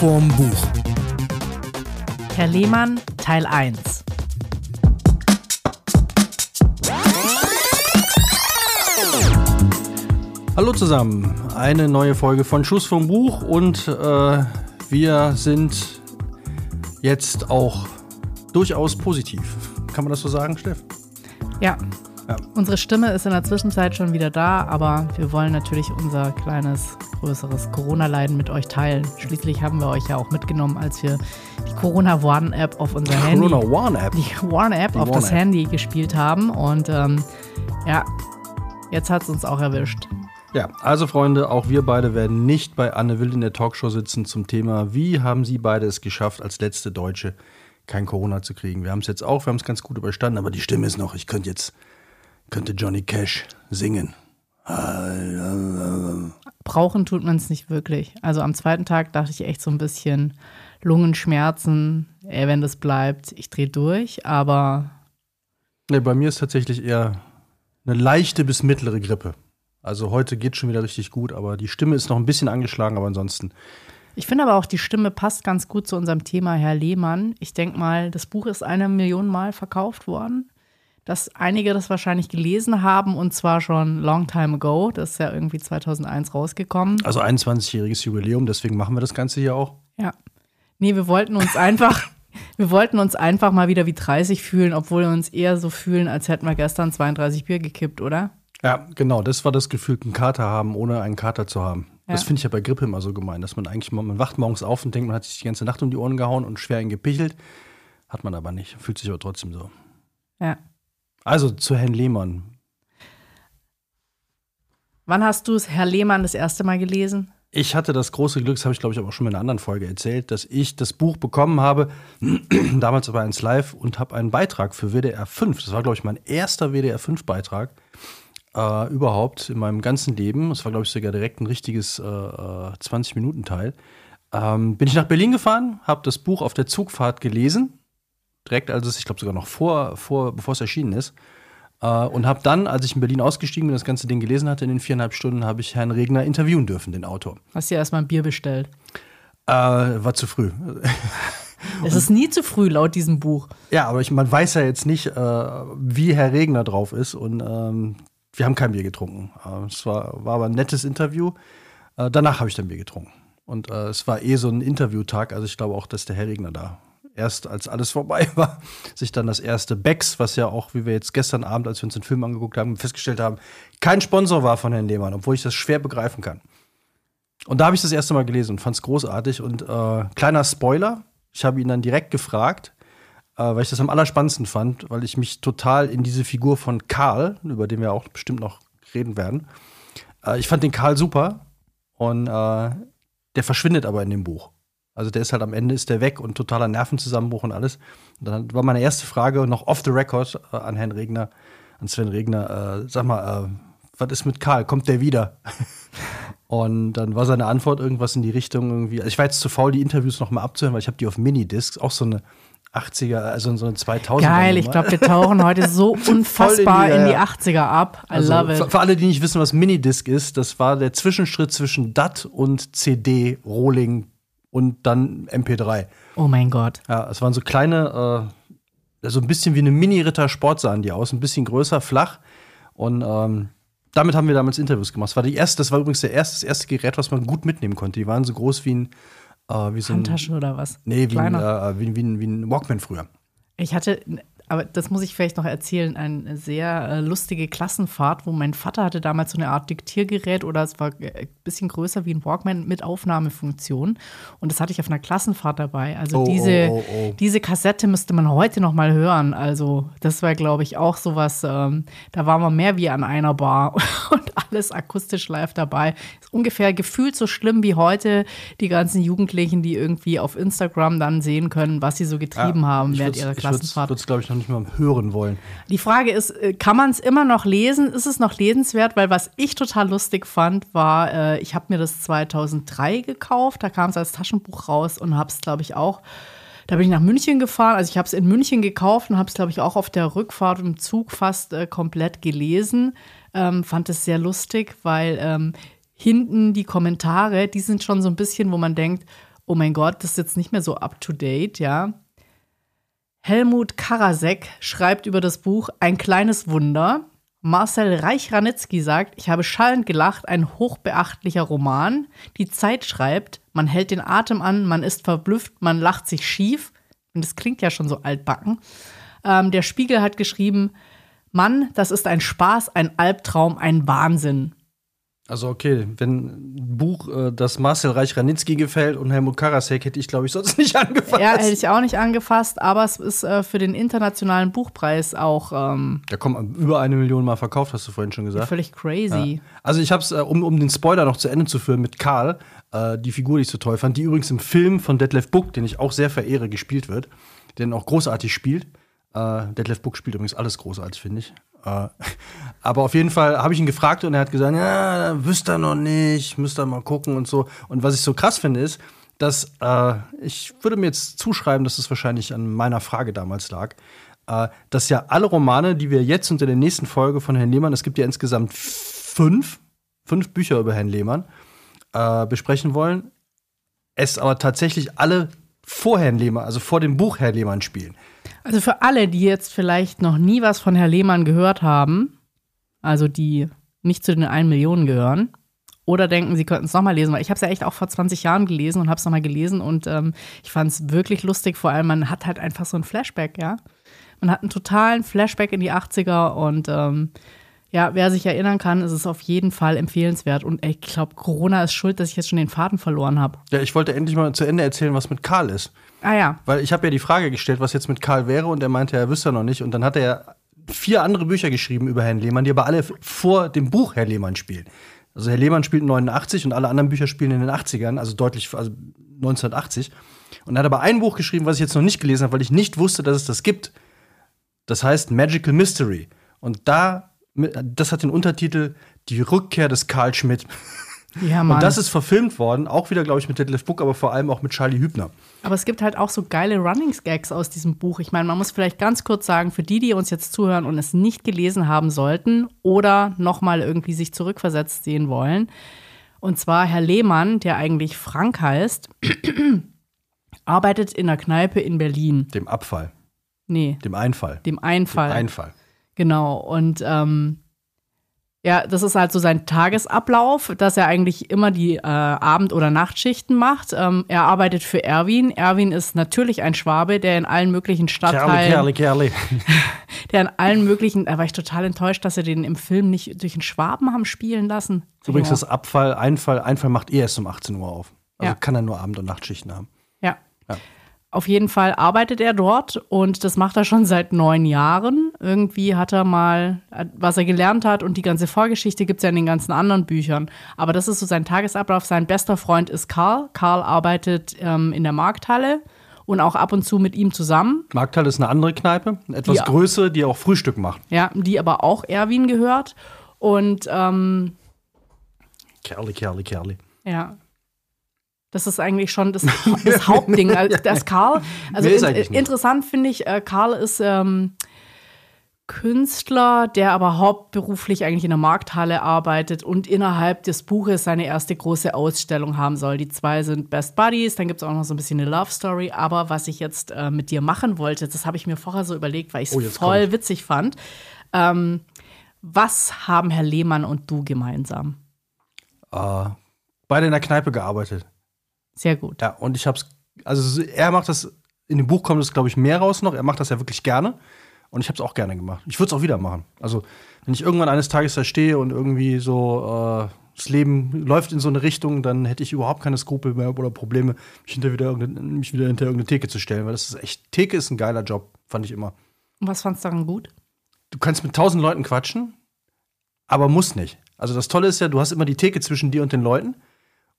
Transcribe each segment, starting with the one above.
vorm Buch. Herr Lehmann, Teil 1. Hallo zusammen, eine neue Folge von Schuss vom Buch und äh, wir sind jetzt auch durchaus positiv. Kann man das so sagen, Steff? Ja. Ja. Unsere Stimme ist in der Zwischenzeit schon wieder da, aber wir wollen natürlich unser kleines, größeres Corona-Leiden mit euch teilen. Schließlich haben wir euch ja auch mitgenommen, als wir die Corona One-App auf unser Handy. Corona One App. Die One-App Die auf das One-App. Handy gespielt haben. Und ähm, ja, jetzt hat es uns auch erwischt. Ja, also Freunde, auch wir beide werden nicht bei Anne Will in der Talkshow sitzen zum Thema, wie haben Sie beide es geschafft, als letzte Deutsche kein Corona zu kriegen. Wir haben es jetzt auch, wir haben es ganz gut überstanden, aber die Stimme ist noch, ich könnte jetzt, könnte Johnny Cash singen. Brauchen tut man es nicht wirklich. Also am zweiten Tag dachte ich echt so ein bisschen Lungenschmerzen. Ey, wenn das bleibt, ich drehe durch, aber Nee, bei mir ist tatsächlich eher eine leichte bis mittlere Grippe. Also heute geht schon wieder richtig gut, aber die Stimme ist noch ein bisschen angeschlagen, aber ansonsten. Ich finde aber auch, die Stimme passt ganz gut zu unserem Thema, Herr Lehmann. Ich denke mal, das Buch ist eine Million Mal verkauft worden. Dass einige das wahrscheinlich gelesen haben und zwar schon long time ago. Das ist ja irgendwie 2001 rausgekommen. Also 21-jähriges Jubiläum, deswegen machen wir das Ganze hier auch. Ja. Nee, wir wollten uns einfach, wir wollten uns einfach mal wieder wie 30 fühlen, obwohl wir uns eher so fühlen, als hätten wir gestern 32 Bier gekippt, oder? Ja, genau, das war das Gefühl, einen Kater haben, ohne einen Kater zu haben. Das Ja. finde ich ja bei Grippe immer so gemein, dass man eigentlich, man wacht morgens auf und denkt, man hat sich die ganze Nacht um die Ohren gehauen und schwer ihn gepichelt. Hat man aber nicht, fühlt sich aber trotzdem so. Ja. Also zu Herrn Lehmann. Wann hast du es, Herr Lehmann, das erste Mal gelesen? Ich hatte das große Glück, das habe ich glaube ich aber auch schon in einer anderen Folge erzählt, dass ich das Buch bekommen habe, damals bei 1 Live und habe einen Beitrag für WDR 5. Das war glaube ich mein erster WDR 5 Beitrag äh, überhaupt in meinem ganzen Leben. Das war glaube ich sogar direkt ein richtiges äh, 20-Minuten-Teil. Ähm, bin ich nach Berlin gefahren, habe das Buch auf der Zugfahrt gelesen, direkt als es, ich glaube sogar noch vor, vor bevor es erschienen ist. Äh, und habe dann, als ich in Berlin ausgestiegen bin, das ganze Ding gelesen hatte, in den viereinhalb Stunden, habe ich Herrn Regner interviewen dürfen, den Autor. Hast dir erstmal ein Bier bestellt. Äh, war zu früh. Es ist nie zu früh laut diesem Buch. Ja, aber ich, man weiß ja jetzt nicht, äh, wie Herr Regner drauf ist. Und ähm, wir haben kein Bier getrunken. Äh, es war, war aber ein nettes Interview. Äh, danach habe ich dann Bier getrunken. Und äh, es war eh so ein Interviewtag. Also ich glaube auch, dass der Herr Regner da erst, als alles vorbei war, sich dann das erste Becks, was ja auch, wie wir jetzt gestern Abend, als wir uns den Film angeguckt haben, festgestellt haben, kein Sponsor war von Herrn Lehmann, obwohl ich das schwer begreifen kann. Und da habe ich das erste Mal gelesen und fand es großartig. Und äh, kleiner Spoiler, ich habe ihn dann direkt gefragt, äh, weil ich das am allerspannendsten fand, weil ich mich total in diese Figur von Karl, über den wir auch bestimmt noch reden werden, äh, ich fand den Karl super und äh, der verschwindet aber in dem Buch. Also der ist halt am Ende ist der weg und totaler Nervenzusammenbruch und alles. Und dann war meine erste Frage noch off the record äh, an Herrn Regner, an Sven Regner, äh, sag mal, äh, was ist mit Karl? Kommt der wieder? Und dann war seine Antwort irgendwas in die Richtung irgendwie. Also ich war jetzt zu faul, die Interviews noch mal abzuhören, weil ich habe die auf Minidiscs, auch so eine 80er, also so eine 2000er. Geil, ich glaube, wir tauchen heute so unfassbar in in die- die, ja, ja. 80er ab. I Also love für, it. für alle, die nicht wissen, was Minidisc ist, das war der Zwischenschritt zwischen DAT und CD, Rolling und dann MP3. Oh mein Gott. Ja, es waren so kleine, äh, so ein bisschen wie eine Mini-Ritter-Sport sahen die aus, ein bisschen größer, flach. Und ähm, damit haben wir damals Interviews gemacht. Das war die erste, das war übrigens der erste, das erste Gerät, was man gut mitnehmen konnte. Die waren so groß wie ein, äh, wie so ein, Handtasche oder was? nee, wie ein, äh, wie, wie, ein, wie ein Walkman früher. Ich hatte, aber das muss ich vielleicht noch erzählen, eine sehr äh, lustige Klassenfahrt, wo mein Vater hatte damals so eine Art Diktiergerät oder es war äh, ein bisschen größer wie ein Walkman mit Aufnahmefunktion. Und das hatte ich auf einer Klassenfahrt dabei. Also Oh, diese, oh, oh, oh. diese Kassette müsste man heute noch mal hören. Also das war, glaube ich, auch sowas, ähm, da waren wir mehr wie an einer Bar und alles akustisch live dabei. Ist ungefähr gefühlt so schlimm wie heute die ganzen Jugendlichen, die irgendwie auf Instagram dann sehen können, was sie so getrieben haben während ihrer Klassenfahrt. Ich würde es, glaube ich, noch nicht mal hören wollen. Die Frage ist, äh, kann man es immer noch lesen? Ist es noch lesenswert? Weil was ich total lustig fand, war, äh, ich habe mir das 2003 gekauft, da kam es als Taschenbuch raus und habe es, glaube ich, auch Da bin ich nach München gefahren. Also ich habe es in München gekauft und habe es, glaube ich, auch auf der Rückfahrt im Zug fast äh, komplett gelesen. Ähm, fand es sehr lustig, weil ähm, hinten die Kommentare, die sind schon so ein bisschen, wo man denkt, oh mein Gott, das ist jetzt nicht mehr so up to date, ja. Helmut Karasek schreibt über das Buch Ein kleines Wunder. Marcel Reich-Ranitzky sagt, ich habe schallend gelacht, ein hochbeachtlicher Roman. Die Zeit schreibt, man hält den Atem an, man ist verblüfft, man lacht sich schief. Und das klingt ja schon so altbacken. Ähm, der Spiegel hat geschrieben, Mann, das ist ein Spaß, ein Albtraum, ein Wahnsinn. Also okay, wenn ein Buch, äh, das Marcel Reich-Ranitzky gefällt und Helmut Karasek, hätte ich, glaube ich, sonst nicht angefasst. Ja, hätte ich auch nicht angefasst, aber es ist äh, für den internationalen Buchpreis auch ähm, Da kommt über eine Million Mal verkauft, hast du vorhin schon gesagt. völlig crazy. Ja. Also ich habe es, äh, um, um den Spoiler noch zu Ende zu führen, mit Karl, äh, die Figur, die ich so toll fand, die übrigens im Film von Detlef Book, den ich auch sehr verehre, gespielt wird, den auch großartig spielt. Äh, Detlef Book spielt übrigens alles großartig, finde ich. Äh, aber auf jeden Fall habe ich ihn gefragt und er hat gesagt, ja, wüsste er noch nicht, müsste er mal gucken und so. Und was ich so krass finde, ist, dass äh, ich würde mir jetzt zuschreiben, dass es wahrscheinlich an meiner Frage damals lag, äh, dass ja alle Romane, die wir jetzt unter der nächsten Folge von Herrn Lehmann, es gibt ja insgesamt fünf, fünf Bücher über Herrn Lehmann, äh, besprechen wollen, es aber tatsächlich alle vor Herrn Lehmann, also vor dem Buch Herr Lehmann spielen. Also für alle, die jetzt vielleicht noch nie was von Herr Lehmann gehört haben, also die nicht zu den 1 Millionen gehören, oder denken, sie könnten es nochmal lesen, weil ich habe es ja echt auch vor 20 Jahren gelesen und habe es nochmal gelesen und ähm, ich fand es wirklich lustig, vor allem man hat halt einfach so ein Flashback, ja. Man hat einen totalen Flashback in die 80er und ähm, ja, wer sich erinnern kann, ist es auf jeden Fall empfehlenswert. Und ich glaube, Corona ist schuld, dass ich jetzt schon den Faden verloren habe. Ja, ich wollte endlich mal zu Ende erzählen, was mit Karl ist. Ah ja. Weil ich habe ja die Frage gestellt, was jetzt mit Karl wäre, und er meinte, er wüsste noch nicht. Und dann hat er vier andere Bücher geschrieben über Herrn Lehmann, die aber alle vor dem Buch Herr Lehmann spielen. Also Herr Lehmann spielt 89 und alle anderen Bücher spielen in den 80ern, also deutlich, also 1980. Und er hat aber ein Buch geschrieben, was ich jetzt noch nicht gelesen habe, weil ich nicht wusste, dass es das gibt. Das heißt Magical Mystery. Und da, das hat den Untertitel Die Rückkehr des Karl Schmidt. Ja, Mann. Und das ist verfilmt worden, auch wieder, glaube ich, mit Detlef Book, aber vor allem auch mit Charlie Hübner. Aber es gibt halt auch so geile Running-Gags aus diesem Buch. Ich meine, man muss vielleicht ganz kurz sagen, für die, die uns jetzt zuhören und es nicht gelesen haben sollten oder nochmal irgendwie sich zurückversetzt sehen wollen. Und zwar Herr Lehmann, der eigentlich Frank heißt, arbeitet in einer Kneipe in Berlin. Dem Abfall, Nee, dem Einfall. dem Einfall. Dem Einfall. Genau. Und ähm, ja, das ist halt so sein Tagesablauf, dass er eigentlich immer die äh, Abend- oder Nachtschichten macht. Ähm, er arbeitet für Erwin. Erwin ist natürlich ein Schwabe, der in allen möglichen Stadtteilen, Kerle, Kerle. der in allen möglichen, da war ich total enttäuscht, dass sie den im Film nicht durch einen Schwaben haben spielen lassen. Übrigens das Abfall, Einfall, Einfall macht eh erst um 18 Uhr auf. Also Ja. kann er nur Abend- und Nachtschichten haben. Ja. Ja. Auf jeden Fall arbeitet er dort und das macht er schon seit neun Jahren. Irgendwie hat er mal, was er gelernt hat und die ganze Vorgeschichte gibt es ja in den ganzen anderen Büchern. Aber das ist so sein Tagesablauf. Sein bester Freund ist Karl. Karl arbeitet ähm, in der Markthalle und auch ab und zu mit ihm zusammen. Markthalle ist eine andere Kneipe, eine etwas Ja. größere, die auch Frühstück macht. Ja, die aber auch Erwin gehört. Und ähm, Kerle, Kerle, Kerle. Ja. Das ist eigentlich schon das, das Hauptding. Also, Das Karl, also in, interessant finde ich, äh, Karl ist ähm, Künstler, der aber hauptberuflich eigentlich in der Markthalle arbeitet und innerhalb des Buches seine erste große Ausstellung haben soll. Die zwei sind Best Buddies, dann gibt es auch noch so ein bisschen eine Love Story. Aber was ich jetzt äh, mit dir machen wollte, das habe ich mir vorher so überlegt, weil ich es Oh, voll kommt's. witzig fand. Ähm, was haben Herr Lehmann und du gemeinsam? Äh, beide in der Kneipe gearbeitet. Sehr gut. Ja, und ich hab's, also er macht das, in dem Buch kommt es, glaube ich, mehr raus noch. Er macht das ja wirklich gerne. Und ich habe es auch gerne gemacht. Ich würde es auch wieder machen. Also, wenn ich irgendwann eines Tages da stehe und irgendwie so äh, das Leben läuft in so eine Richtung, dann hätte ich überhaupt keine Skrupel mehr oder Probleme, mich, hinter wieder, mich wieder hinter irgendeine Theke zu stellen. Weil das ist echt, Theke ist ein geiler Job, fand ich immer. Und was fandst du daran gut? du kannst mit tausend Leuten quatschen, aber musst nicht. Also das Tolle ist ja, du hast immer die Theke zwischen dir und den Leuten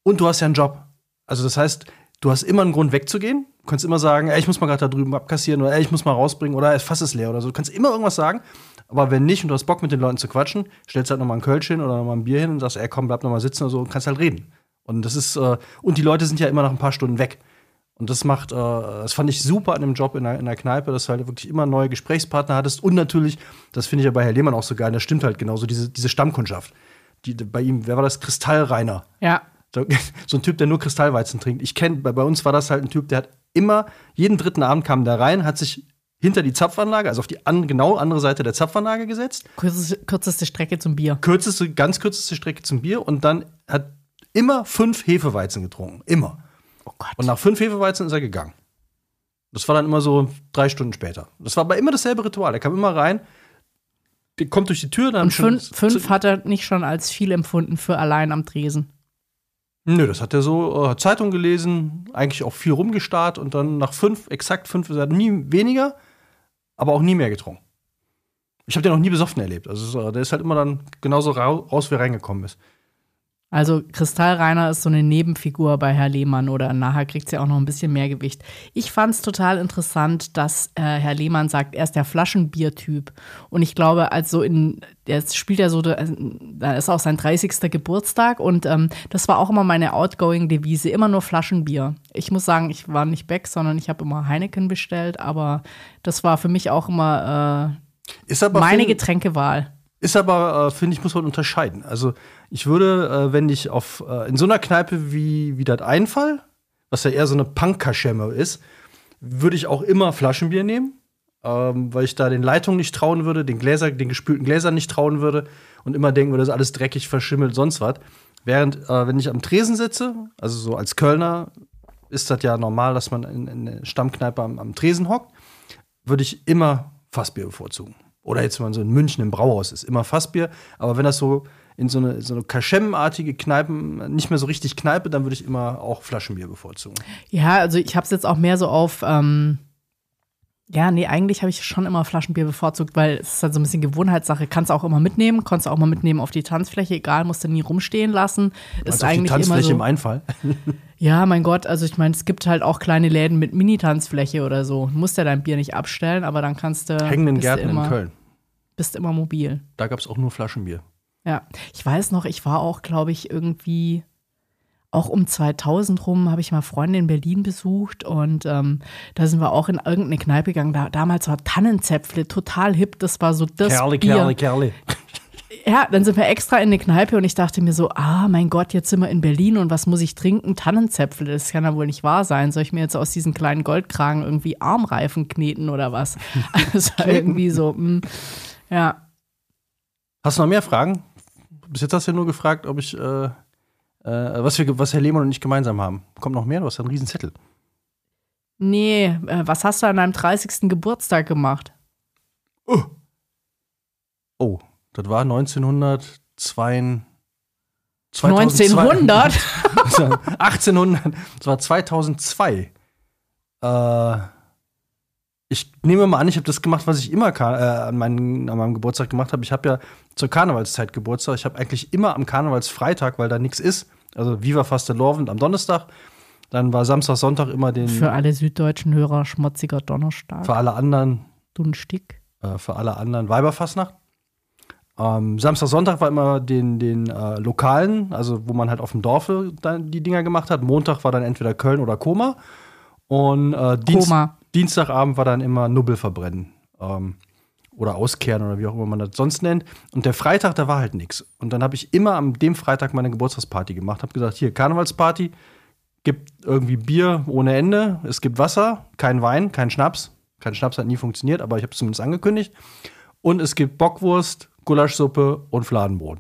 und du hast ja einen Job. Also das heißt, du hast immer einen Grund wegzugehen. Du kannst immer sagen, ey, ich muss mal gerade da drüben abkassieren oder ey, ich muss mal rausbringen oder das Fass ist leer oder so. Du kannst immer irgendwas sagen, aber wenn nicht und du hast Bock mit den Leuten zu quatschen, stellst halt nochmal ein Kölsch hin oder nochmal ein Bier hin und sagst, ey, komm, bleib nochmal sitzen oder so und kannst halt reden. Und das ist, äh, und die Leute sind ja immer nach ein paar Stunden weg. Und das macht, äh, das fand ich super an dem Job in der, in der Kneipe, dass du halt wirklich immer neue Gesprächspartner hattest. Und natürlich, das finde ich ja bei Herr Lehmann auch so geil, das stimmt halt genauso, diese, diese Stammkundschaft. Die, bei ihm, wer war das? Kristallreiner. Ja. So, so ein Typ, der nur Kristallweizen trinkt. Ich kenne, bei, bei uns war das halt ein Typ, der hat immer, jeden dritten Abend kam der rein, hat sich hinter die Zapfanlage, also auf die an, genau andere Seite der Zapfanlage gesetzt. Kürzeste, kürzeste Strecke zum Bier. Kürzeste, ganz kürzeste Strecke zum Bier und dann hat immer fünf Hefeweizen getrunken. Immer. Oh Gott. Und nach fünf Hefeweizen ist er gegangen. Das war dann immer so drei Stunden später. Das war aber immer dasselbe Ritual. Er kam immer rein, kommt durch die Tür, dann Und schon. fünf, fünf hat er nicht schon als viel empfunden für allein am Tresen. Nö, das hat er so, äh, Zeitung gelesen, eigentlich auch viel rumgestarrt und dann nach fünf, exakt fünf, er hat nie weniger, aber auch nie mehr getrunken. Ich habe den noch nie besoffen erlebt. Also so, der ist halt immer dann genauso rau- raus, wie er reingekommen ist. Also Kristallreiner ist so eine Nebenfigur bei Herr Lehmann oder nachher kriegt sie auch noch ein bisschen mehr Gewicht. Ich fand es total interessant, dass äh, Herr Lehmann sagt, er ist der Flaschenbiertyp. Und ich glaube, also in, der spielt ja so, da ist auch sein 30. Geburtstag und ähm, das war auch immer meine Outgoing-Devise, immer nur Flaschenbier. Ich muss sagen, ich war nicht Beck, sondern ich habe immer Heineken bestellt, aber das war für mich auch immer äh, meine Getränkewahl. Ist aber, äh, finde ich, muss man unterscheiden. Also, ich würde, äh, wenn ich auf, äh, in so einer Kneipe wie, wie das Einfall, was ja eher so eine Punk-Kaschemme ist, würde ich auch immer Flaschenbier nehmen, ähm, weil ich da den Leitungen nicht trauen würde, den, Gläser, den gespülten Gläsern nicht trauen würde und immer denken würde, das ist alles dreckig, verschimmelt, sonst was. Während, äh, wenn ich am Tresen sitze, also so als Kölner, ist das ja normal, dass man in, in der Stammkneipe am, am Tresen hockt, würde ich immer Fassbier bevorzugen. Oder jetzt, wenn man so in München im Brauhaus ist, immer Fassbier. Aber wenn das so in so eine, so eine Kaschemmenartige Kneipen, nicht mehr so richtig Kneipe, dann würde ich immer auch Flaschenbier bevorzugen. Ja, also ich habe es jetzt auch mehr so auf, ähm, ja, nee, eigentlich habe ich schon immer Flaschenbier bevorzugt, weil es ist halt so ein bisschen Gewohnheitssache. Kannst auch immer mitnehmen, konntest auch mal mitnehmen auf die Tanzfläche, egal, musst du nie rumstehen lassen. Ist Also auf die eigentlich Tanzfläche immer im so. Einfall. Ja, mein Gott, also ich meine, es gibt halt auch kleine Läden mit Mini-Tanzfläche oder so. Du musst ja dein Bier nicht abstellen, aber dann kannst du. Hängenden du Gärten immer, in Köln. Bist immer mobil. Da gab es auch nur Flaschenbier. Ja, ich weiß noch, ich war auch, glaube ich, irgendwie auch um 2000 rum habe ich mal Freunde in Berlin besucht und ähm, da sind wir auch in irgendeine Kneipe gegangen. Da, damals war Tannenzäpfle total hip. Das war so das Kerle, Bier. Kerle, Kerle. Ja, dann sind wir extra in eine Kneipe und ich dachte mir so, ah, mein Gott, jetzt sind wir in Berlin und was muss ich trinken? Tannenzäpfle, das kann ja wohl nicht wahr sein. Soll ich mir jetzt aus diesen kleinen Goldkragen irgendwie Armreifen kneten oder was? Also irgendwie so, mh, ja. Hast du noch mehr Fragen? Bis jetzt hast du ja nur gefragt, ob ich, äh, äh, was, wir, was Herr Lehmann und ich gemeinsam haben. Kommt noch mehr? Du hast ja einen riesen Zettel. Nee, äh, was hast du an deinem 30. Geburtstag gemacht? Oh, das war 1902. 1900? 1800, das war 2002. Äh, ich nehme mal an, ich habe das gemacht, was ich immer äh, an, meinen, an meinem Geburtstag gemacht habe. Ich habe ja zur Karnevalszeit Geburtstag. Ich habe eigentlich immer am Karnevalsfreitag, weil da nichts ist. Also Viva Fastelovend am Donnerstag. Dann war Samstag, Sonntag immer den Für alle süddeutschen Hörer schmutziger Donnerstag. für alle anderen Dunstig. äh, für alle anderen Weiberfastnacht. Ähm, Samstag, Sonntag war immer den, den äh, Lokalen, also wo man halt auf dem Dorfe dann die Dinger gemacht hat. Montag war dann entweder Köln oder Koma. Und äh, Dienst Koma. Dienstagabend war dann immer Nubbel verbrennen. Ähm, oder auskehren oder wie auch immer man das sonst nennt. Und der Freitag, da war halt nichts. Und dann habe ich immer am dem Freitag meine Geburtstagsparty gemacht. Habe gesagt, hier, Karnevalsparty, gibt irgendwie Bier ohne Ende, es gibt Wasser, kein Wein, kein Schnaps. Kein Schnaps hat nie funktioniert, aber ich habe es zumindest angekündigt. Und es gibt Bockwurst, Gulaschsuppe und Fladenbrot.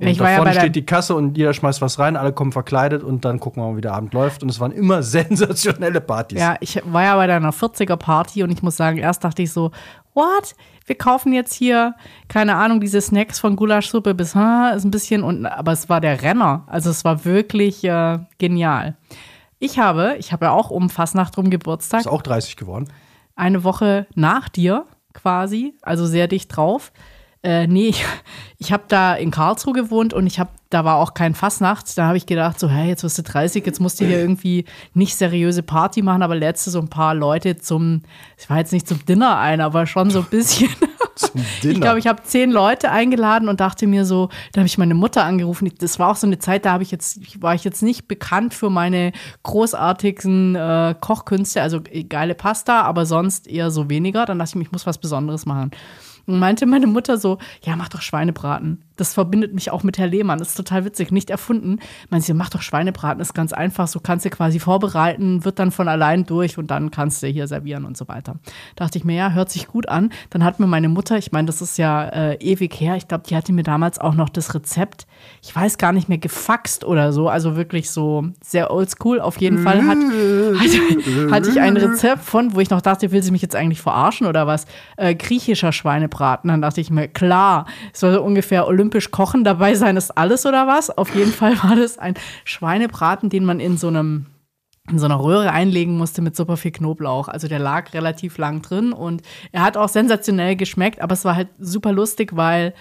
Und Ich da war ja vorne der- steht die Kasse und jeder schmeißt was rein, alle kommen verkleidet und dann gucken wir mal, wie der Abend läuft. Und es waren immer sensationelle Partys. Ja, ich war ja bei deiner 40er-Party und ich muss sagen, erst dachte ich so, what? Wir kaufen jetzt hier, keine Ahnung, diese Snacks von Gulaschsuppe bis, ha, ist ein bisschen unten, aber es war der Renner. Also es war wirklich äh, genial. Ich habe, ich habe ja auch um Fastnacht rum Geburtstag, Ist auch 30 geworden. eine Woche nach dir quasi, also sehr dicht drauf. Äh, nee, ich, ich habe da in Karlsruhe gewohnt und ich habe, da war auch kein Fastnacht. Da habe ich gedacht, so, hey, jetzt wirst du 30, jetzt musst du hier irgendwie nicht seriöse Party machen, aber letzte so ein paar Leute zum, ich war jetzt nicht zum Dinner ein, aber schon so ein bisschen. Zum Ich Dinner. glaube, ich habe zehn Leute eingeladen und dachte mir so, da habe ich meine Mutter angerufen. Das war auch so eine Zeit, da habe ich jetzt, war ich jetzt nicht bekannt für meine großartigen äh, Kochkünste, also geile Pasta, aber sonst eher so weniger. Dann dachte ich mir, ich muss was Besonderes machen. Und meinte meine Mutter so, ja, mach doch Schweinebraten. Das verbindet mich auch mit Herr Lehmann. Das ist total witzig, nicht erfunden. Man sie mach doch Schweinebraten, ist ganz einfach. So kannst du quasi vorbereiten, wird dann von allein durch und dann kannst du hier servieren und so weiter. Da dachte ich mir, ja, hört sich gut an. Dann hat mir meine Mutter, ich meine, das ist ja äh, ewig her, ich glaube, die hatte mir damals auch noch das Rezept, ich weiß gar nicht mehr, gefaxt oder so, also wirklich so sehr oldschool. Auf jeden Fall hat, hatte, hatte ich ein Rezept von, wo ich noch dachte, will sie mich jetzt eigentlich verarschen oder was? Äh, griechischer Schweinebraten. Dann dachte ich mir, klar, soll so ungefähr olympisch kochen dabei sein, ist alles oder was? Auf jeden Fall war das ein Schweinebraten, den man in so einem in so einer Röhre einlegen musste mit super viel Knoblauch. Also der lag relativ lang drin und er hat auch sensationell geschmeckt, aber es war halt super lustig, weil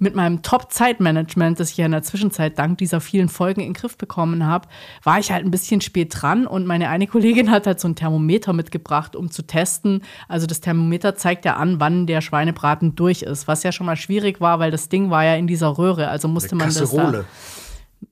mit meinem Top-Zeitmanagement, das ich ja in der Zwischenzeit dank dieser vielen Folgen in den Griff bekommen habe, war ich halt ein bisschen spät dran und meine eine Kollegin hat halt so ein Thermometer mitgebracht, um zu testen. Also das Thermometer zeigt ja an, wann der Schweinebraten durch ist, was ja schon mal schwierig war, weil das Ding war ja in dieser Röhre, also musste man das da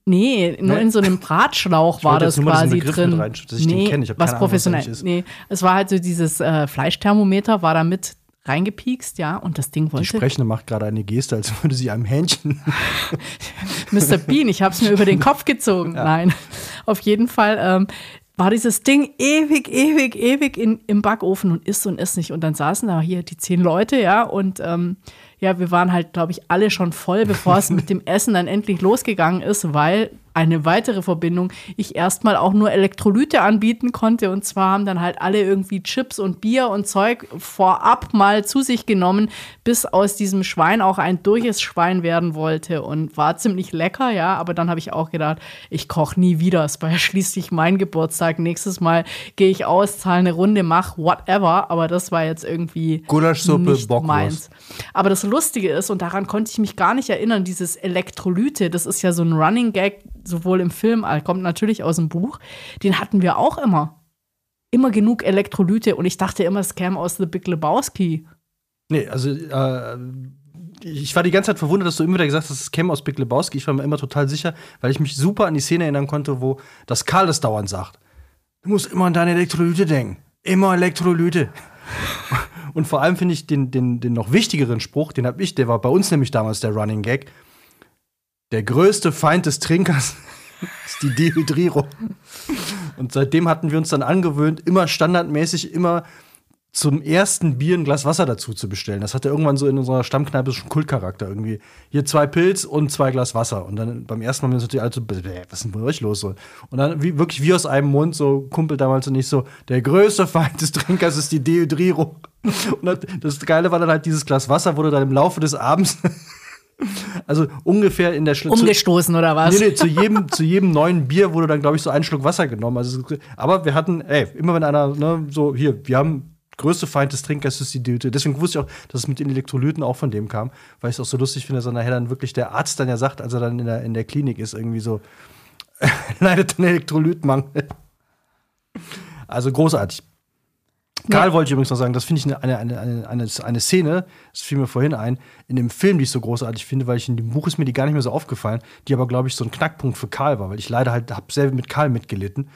Nee, nur nee. in so einem Bratschlauch war das quasi drin. Rein, nee, was professionell. Was nee, es war halt so dieses äh, Fleischthermometer war da mit reingepiekst, ja, und das Ding wollte. Die Sprechende macht gerade eine Geste, als würde sie einem Hähnchen. Mr. Bean, ich habe es mir über den Kopf gezogen. Ja. Nein, auf jeden Fall ähm, war dieses Ding ewig, ewig, ewig in, im Backofen und isst und isst nicht. Und dann saßen da hier die zehn Leute, ja, und ähm, ja, wir waren halt, glaube ich, alle schon voll, bevor es mit dem Essen dann endlich losgegangen ist, weil eine weitere Verbindung ich erstmal auch nur Elektrolyte anbieten konnte. Und zwar haben dann halt alle irgendwie Chips und Bier und Zeug vorab mal zu sich genommen, bis aus diesem Schwein auch ein durches Schwein werden wollte. Und war ziemlich lecker, ja. Aber dann habe ich auch gedacht, ich koche nie wieder. Es war ja schließlich mein Geburtstag. Nächstes Mal gehe ich aus, zahle eine Runde, mach whatever. Aber das war jetzt irgendwie Gulaschsuppe, Bockwurst. meins. Aber das Lustige ist, und daran konnte ich mich gar nicht erinnern, dieses Elektrolyte, das ist ja so ein Running Gag, sowohl im Film, kommt natürlich aus dem Buch, den hatten wir auch immer. Immer genug Elektrolyte und ich dachte immer, es käme aus The Big Lebowski. Nee, also äh, ich war die ganze Zeit verwundert, dass du immer wieder gesagt hast, es käme aus Big Lebowski. Ich war mir immer total sicher, weil ich mich super an die Szene erinnern konnte, wo das Karl das dauernd sagt. Du musst immer an deine Elektrolyte denken. Immer Elektrolyte. Und vor allem finde ich den, den, den noch wichtigeren Spruch, den habe ich, der war bei uns nämlich damals der Running Gag der größte Feind des Trinkers ist die Dehydrierung. Und seitdem hatten wir uns dann angewöhnt, immer standardmäßig immer zum ersten Bier ein Glas Wasser dazu zu bestellen. Das hatte irgendwann so in unserer Stammkneipe schon Kultcharakter irgendwie. Hier zwei Pilz und zwei Glas Wasser. Und dann beim ersten Mal haben wir uns natürlich alle so, was ist denn bei euch los? Und dann wie, wirklich wie aus einem Mund, so Kumpel damals und ich so, der größte Feind des Trinkers ist die Dehydrierung. Und das Geile war dann halt, dieses Glas Wasser wurde dann im Laufe des Abends also ungefähr in der Schlu Umgestoßen oder was? Nee, nee, zu jedem, zu jedem neuen Bier wurde dann, glaube ich, so ein Schluck Wasser genommen. Also, aber wir hatten, ey, immer wenn einer, ne, so, hier, wir haben größte Feind des Trinkers ist die Düte. Deswegen wusste ich auch, dass es mit den Elektrolyten auch von dem kam, weil ich es auch so lustig finde, dass nachher dann wirklich der Arzt dann ja sagt, als er dann in der, in der Klinik ist, irgendwie so, leidet an Elektrolytmangel. Also großartig. Karl ja. wollte ich übrigens noch sagen, das finde ich eine, eine, eine, eine, eine Szene, das fiel mir vorhin ein, in dem Film, die ich so großartig finde, weil ich in dem Buch ist mir die gar nicht mehr so aufgefallen, die aber, glaube ich, so ein Knackpunkt für Karl war, weil ich leider halt habe selber mit Karl mitgelitten,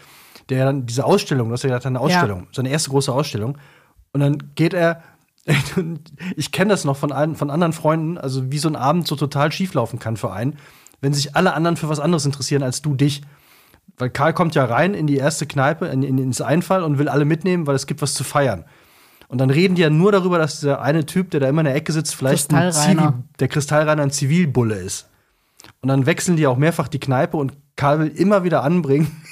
der dann diese Ausstellung, du hast ja gesagt, eine Ausstellung, ja. seine erste große Ausstellung, und dann geht er, ich kenne das noch von, ein, von anderen Freunden, also wie so ein Abend so total schieflaufen kann für einen, wenn sich alle anderen für was anderes interessieren als du dich weil Karl kommt ja rein in die erste Kneipe, in, in, ins Einfall und will alle mitnehmen, weil es gibt was zu feiern. Und dann reden die ja nur darüber, dass der eine Typ, der da immer in der Ecke sitzt, vielleicht Kristallreiner. der Kristallreiner ein Zivilbulle ist. Und dann wechseln die auch mehrfach die Kneipe und Karl will immer wieder anbringen.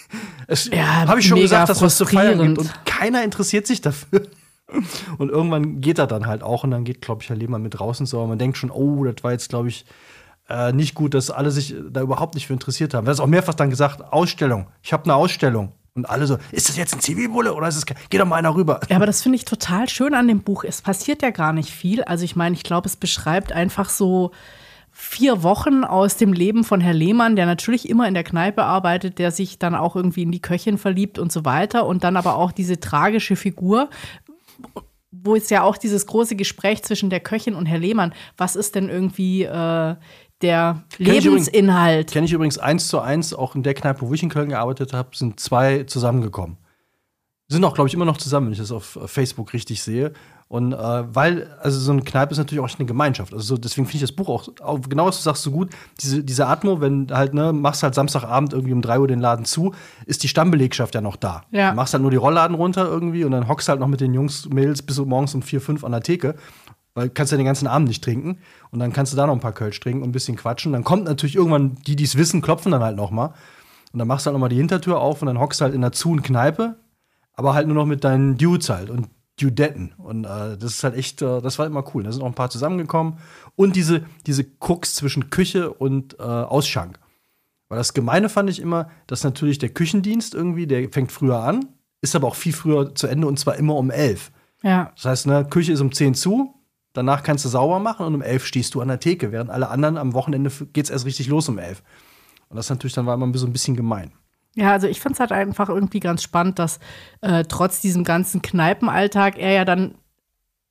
ja, habe ich schon gesagt, dass was zu feiern gibt und keiner interessiert sich dafür. Und irgendwann geht er dann halt auch und dann geht, glaube ich, Herr Lehmann mit draußen so. Aber man denkt schon, oh, das war jetzt, glaube ich, äh, nicht gut, dass alle sich da überhaupt nicht für interessiert haben. Er hat auch mehrfach dann gesagt, Ausstellung, ich habe eine Ausstellung. Und alle so, ist das jetzt ein Zivilbulle oder ist es, geh doch mal einer rüber. Ja, aber das finde ich total schön an dem Buch. Es passiert ja gar nicht viel. Also ich meine, ich glaube, es beschreibt einfach so vier Wochen aus dem Leben von Herr Lehmann, der natürlich immer in der Kneipe arbeitet, der sich dann auch irgendwie in die Köchin verliebt und so weiter. Und dann aber auch diese tragische Figur, wo es ja auch dieses große Gespräch zwischen der Köchin und Herr Lehmann, was ist denn irgendwie äh, der kenn Lebensinhalt. Kenne ich übrigens eins zu eins, auch in der Kneipe, wo ich in Köln gearbeitet habe, sind zwei zusammengekommen. sind auch, glaube ich, immer noch zusammen, wenn ich das auf Facebook richtig sehe. Und äh, weil, also so eine Kneipe ist natürlich auch eine Gemeinschaft. Also so, deswegen finde ich das Buch auch, auch, genau was du sagst, so gut. Diese, diese Atmo, wenn halt, ne, machst halt Samstagabend irgendwie um 3 Uhr den Laden zu, ist die Stammbelegschaft ja noch da. Ja. Du machst halt nur die Rollladen runter irgendwie und dann hockst halt noch mit den Jungs, Mädels bis morgens um 4, 5 an der Theke. Weil kannst ja den ganzen Abend nicht trinken. Und dann kannst du da noch ein paar Kölsch trinken und ein bisschen quatschen. Dann kommt natürlich irgendwann, die, die es wissen, klopfen dann halt noch mal. Und dann machst du halt noch mal die Hintertür auf und dann hockst du halt in der Zu- und Kneipe, aber halt nur noch mit deinen Dudes halt. Und Dudetten. Und äh, das ist halt echt, äh, das war immer cool. Da sind auch ein paar zusammengekommen. Und diese, diese Cooks zwischen Küche und äh, Ausschank. Weil das Gemeine fand ich immer, dass natürlich der Küchendienst irgendwie, der fängt früher an, ist aber auch viel früher zu Ende und zwar immer um elf. Ja. Das heißt, ne, Küche ist um 10 zu, danach kannst du sauber machen und um 11 stehst du an der Theke, während alle anderen am Wochenende geht es erst richtig los um 11. Und das natürlich dann war immer so ein bisschen gemein. Ja, also ich finde es halt einfach irgendwie ganz spannend, dass äh, trotz diesem ganzen Kneipenalltag er ja dann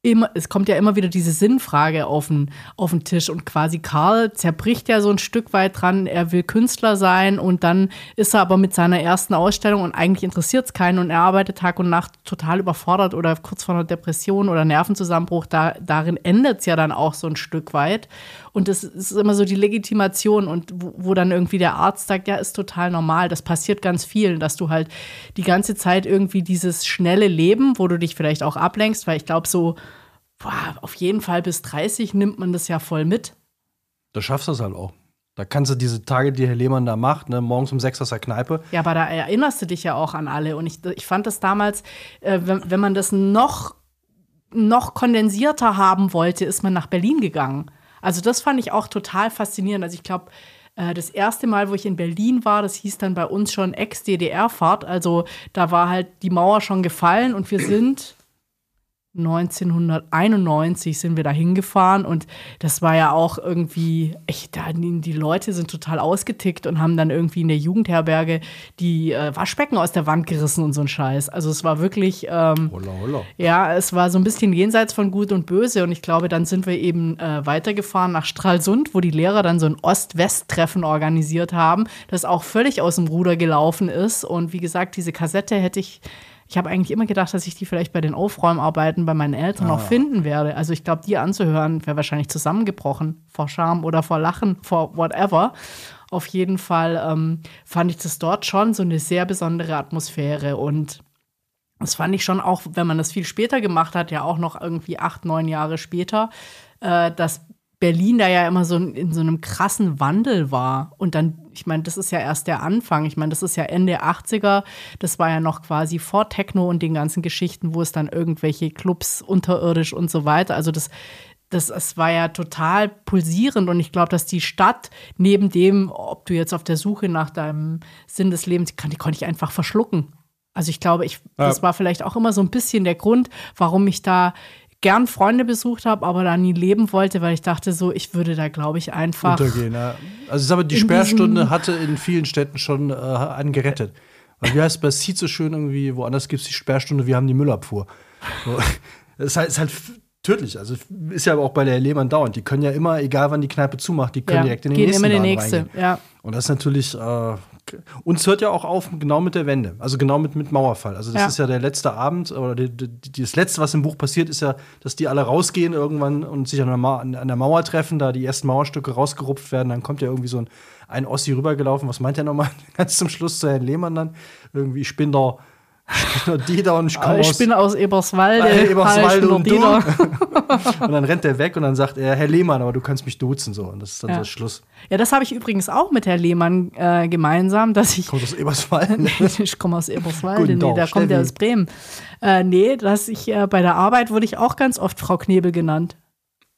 immer, es kommt ja immer wieder diese Sinnfrage auf den, auf den Tisch und quasi Karl zerbricht ja so ein Stück weit dran, er will Künstler sein und dann ist er aber mit seiner ersten Ausstellung und eigentlich interessiert es keinen und er arbeitet Tag und Nacht total überfordert oder kurz vor einer Depression oder Nervenzusammenbruch, da, darin endet es ja dann auch so ein Stück weit und das ist immer so die Legitimation und wo, wo dann irgendwie der Arzt sagt, ja, ist total normal, das passiert ganz vielen, dass du halt die ganze Zeit irgendwie dieses schnelle Leben, wo du dich vielleicht auch ablenkst, weil ich glaube so, boah, auf jeden Fall bis 30 nimmt man das ja voll mit. Da schaffst du es halt auch. Da kannst du diese Tage, die Herr Lehmann da macht, ne, morgens um sechs aus der Kneipe. Ja, aber da erinnerst du dich ja auch an alle. Und ich, ich fand das damals, äh, wenn, wenn man das noch, noch kondensierter haben wollte, ist man nach Berlin gegangen. Also das fand ich auch total faszinierend. Also ich glaube, äh, das erste Mal, wo ich in Berlin war, das hieß dann bei uns schon Ex-DDR-Fahrt. Also da war halt die Mauer schon gefallen und wir sind 1991 sind wir da hingefahren und das war ja auch irgendwie echt, die Leute sind total ausgetickt und haben dann irgendwie in der Jugendherberge die äh, Waschbecken aus der Wand gerissen und so ein Scheiß. Also es war wirklich, ähm, Holla, holla. ja, es war so ein bisschen jenseits von Gut und Böse und ich glaube, dann sind wir eben äh, weitergefahren nach Stralsund, wo die Lehrer dann so ein Ost-West-Treffen organisiert haben, das auch völlig aus dem Ruder gelaufen ist und wie gesagt, diese Kassette hätte ich ich habe eigentlich immer gedacht, dass ich die vielleicht bei den Aufräumarbeiten bei meinen Eltern Ah. auch finden werde. Also ich glaube, die anzuhören, wäre wahrscheinlich zusammengebrochen vor Scham oder vor Lachen, vor whatever. Auf jeden Fall ähm, fand ich das dort schon so eine sehr besondere Atmosphäre und das fand ich schon auch, wenn man das viel später gemacht hat, ja auch noch irgendwie acht, neun Jahre später, äh, dass Berlin da ja immer so in, so einem krassen Wandel war. Und dann, ich meine, das ist ja erst der Anfang. Ich meine, das ist ja Ende 80er. Das war ja noch quasi vor Techno und den ganzen Geschichten, wo es dann irgendwelche Clubs unterirdisch und so weiter. Also das, das, das war ja total pulsierend und ich glaube, dass die Stadt neben dem, ob du jetzt auf der Suche nach deinem Sinn des Lebens, kann, die konnte ich einfach verschlucken. Also ich glaube, ich, das war vielleicht auch immer so ein bisschen der Grund, warum ich da gern Freunde besucht habe, aber da nie leben wollte, weil ich dachte so, ich würde da, glaube ich, einfach. Untergehen, ja. Also ich sage, die in Sperrstunde hatte in vielen Städten schon äh, einen gerettet. Weil wie heißt es bei Seed so schön irgendwie, woanders gibt es die Sperrstunde, wir haben die Müllabfuhr. So. Das ist halt, ist halt tödlich. Also ist ja auch bei der Lehmann dauernd. Die können ja immer, egal wann die Kneipe zumacht, die können ja, direkt in den gehen nächsten immer in die nächste. reingehen. Ja. Und das ist natürlich, äh, uns hört ja auch auf genau mit der Wende, also genau mit, mit Mauerfall. Also das Ja. ist ja der letzte Abend oder die, die, das letzte, was im Buch passiert, ist ja, dass die alle rausgehen irgendwann und sich an der, Mauer, an der Mauer treffen, da die ersten Mauerstücke rausgerupft werden. Dann kommt ja irgendwie so ein, ein Ossi rübergelaufen. Was meint der nochmal ganz zum Schluss zu Herrn Lehmann dann? Irgendwie, ich bin der, ich bin der Dieter und ich komme Ich aus bin aus Eberswalde. äh, Eberswalde und der. Dieter. und dann rennt er weg und dann sagt er, Herr Lehmann, aber du kannst mich duzen so. Und das ist dann Ja. so Schluss. Ja, das habe ich übrigens auch mit Herr Lehmann äh, gemeinsam, dass ich Kommt aus Eberswalde. ich komme aus Eberswalde, Guten nee, der kommt Steffi. aus Bremen. Äh, nee, dass ich äh, bei der Arbeit wurde ich auch ganz oft Frau Knebel genannt.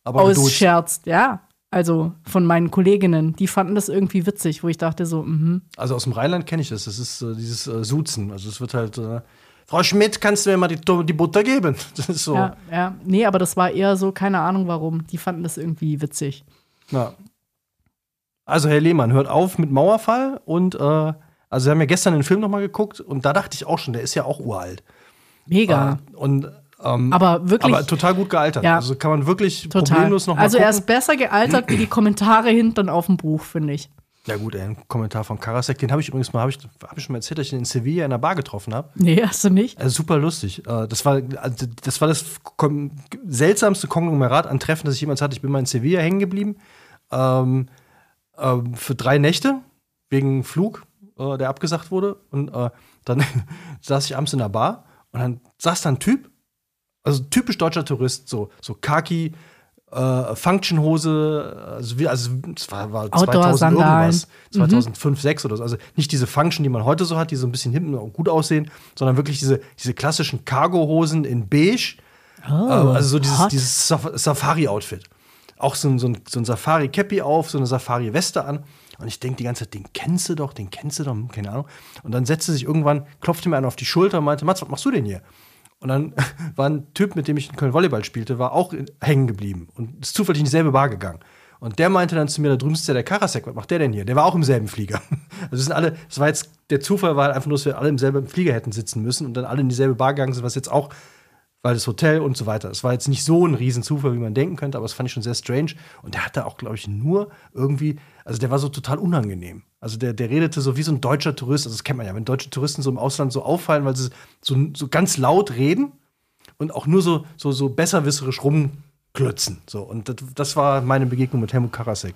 Aber Aus. Scherz, ja. Also von meinen Kolleginnen, die fanden das irgendwie witzig, wo ich dachte so, mhm. Also aus dem Rheinland kenne ich das. Das ist äh, dieses äh, Suzen. Also es wird halt, äh, Frau Schmidt, kannst du mir mal die, die Butter geben? Das ist so. ja, ja. Nee, aber das war eher so, keine Ahnung warum. Die fanden das irgendwie witzig. Ja. Also Herr Lehmann, hört auf mit Mauerfall und äh, also wir haben ja gestern den Film noch mal geguckt und da dachte ich auch schon, der ist ja auch uralt. Mega. Äh, und ähm, aber wirklich. aber total gut gealtert. Ja. Also kann man wirklich total. problemlos noch mal also er ist besser gealtert wie die Kommentare hinten auf dem Buch, finde ich. Ja, gut, ey, ein Kommentar von Karasek, den habe ich übrigens mal, habe ich, hab ich schon mal erzählt, dass ich ihn in Sevilla in einer Bar getroffen habe. Nee, hast du nicht? Also super lustig. Äh, Das war, also das war das seltsamste Konglomerat an Treffen, das ich jemals hatte. Ich bin mal in Sevilla hängen geblieben. Ähm, ähm, für drei Nächte wegen Flug, äh, der abgesagt wurde. Und äh, dann saß ich abends in der Bar und dann saß da ein Typ, also typisch deutscher Tourist, so, so Khaki, äh, Functionhose, also, wie, also es war, war 2000 Outdoor-Sandalen. irgendwas, 2005, 2006 oder so. Also nicht diese Function, die man heute so hat, die so ein bisschen hinten und gut aussehen, sondern wirklich diese, diese klassischen Cargo-Hosen in beige. Oh, Äh, also so dieses, hot. dieses Saf Safari-Outfit. Auch so ein, so ein, so ein Safari-Cappy auf, so eine Safari-Weste an. Und ich denke die ganze Zeit, den kennst du doch, den kennst du doch, keine Ahnung. Und dann setzte sich irgendwann, klopfte mir einer auf die Schulter und meinte, Mats, was machst du denn hier? Und dann war ein Typ, mit dem ich in Köln Volleyball spielte, war auch hängen geblieben und ist zufällig in dieselbe Bar gegangen. Und der meinte dann zu mir, da drüben ist ja der Karasek, was macht der denn hier? Der war auch im selben Flieger. Also sind alle, das war jetzt, der Zufall war einfach nur, dass wir alle im selben Flieger hätten sitzen müssen und dann alle in dieselbe Bar gegangen sind, was jetzt auch, weil das Hotel und so weiter. Es war jetzt nicht so ein Riesenzufall, wie man denken könnte, aber das fand ich schon sehr strange. Und der hatte auch, glaube ich, nur irgendwie, also der war so total unangenehm. Also der, der redete so wie so ein deutscher Tourist, also das kennt man ja, wenn deutsche Touristen so im Ausland so auffallen, weil sie so, so ganz laut reden und auch nur so, so, so besserwisserisch rumklötzen. So. Und das, das war meine Begegnung mit Helmut Karasek.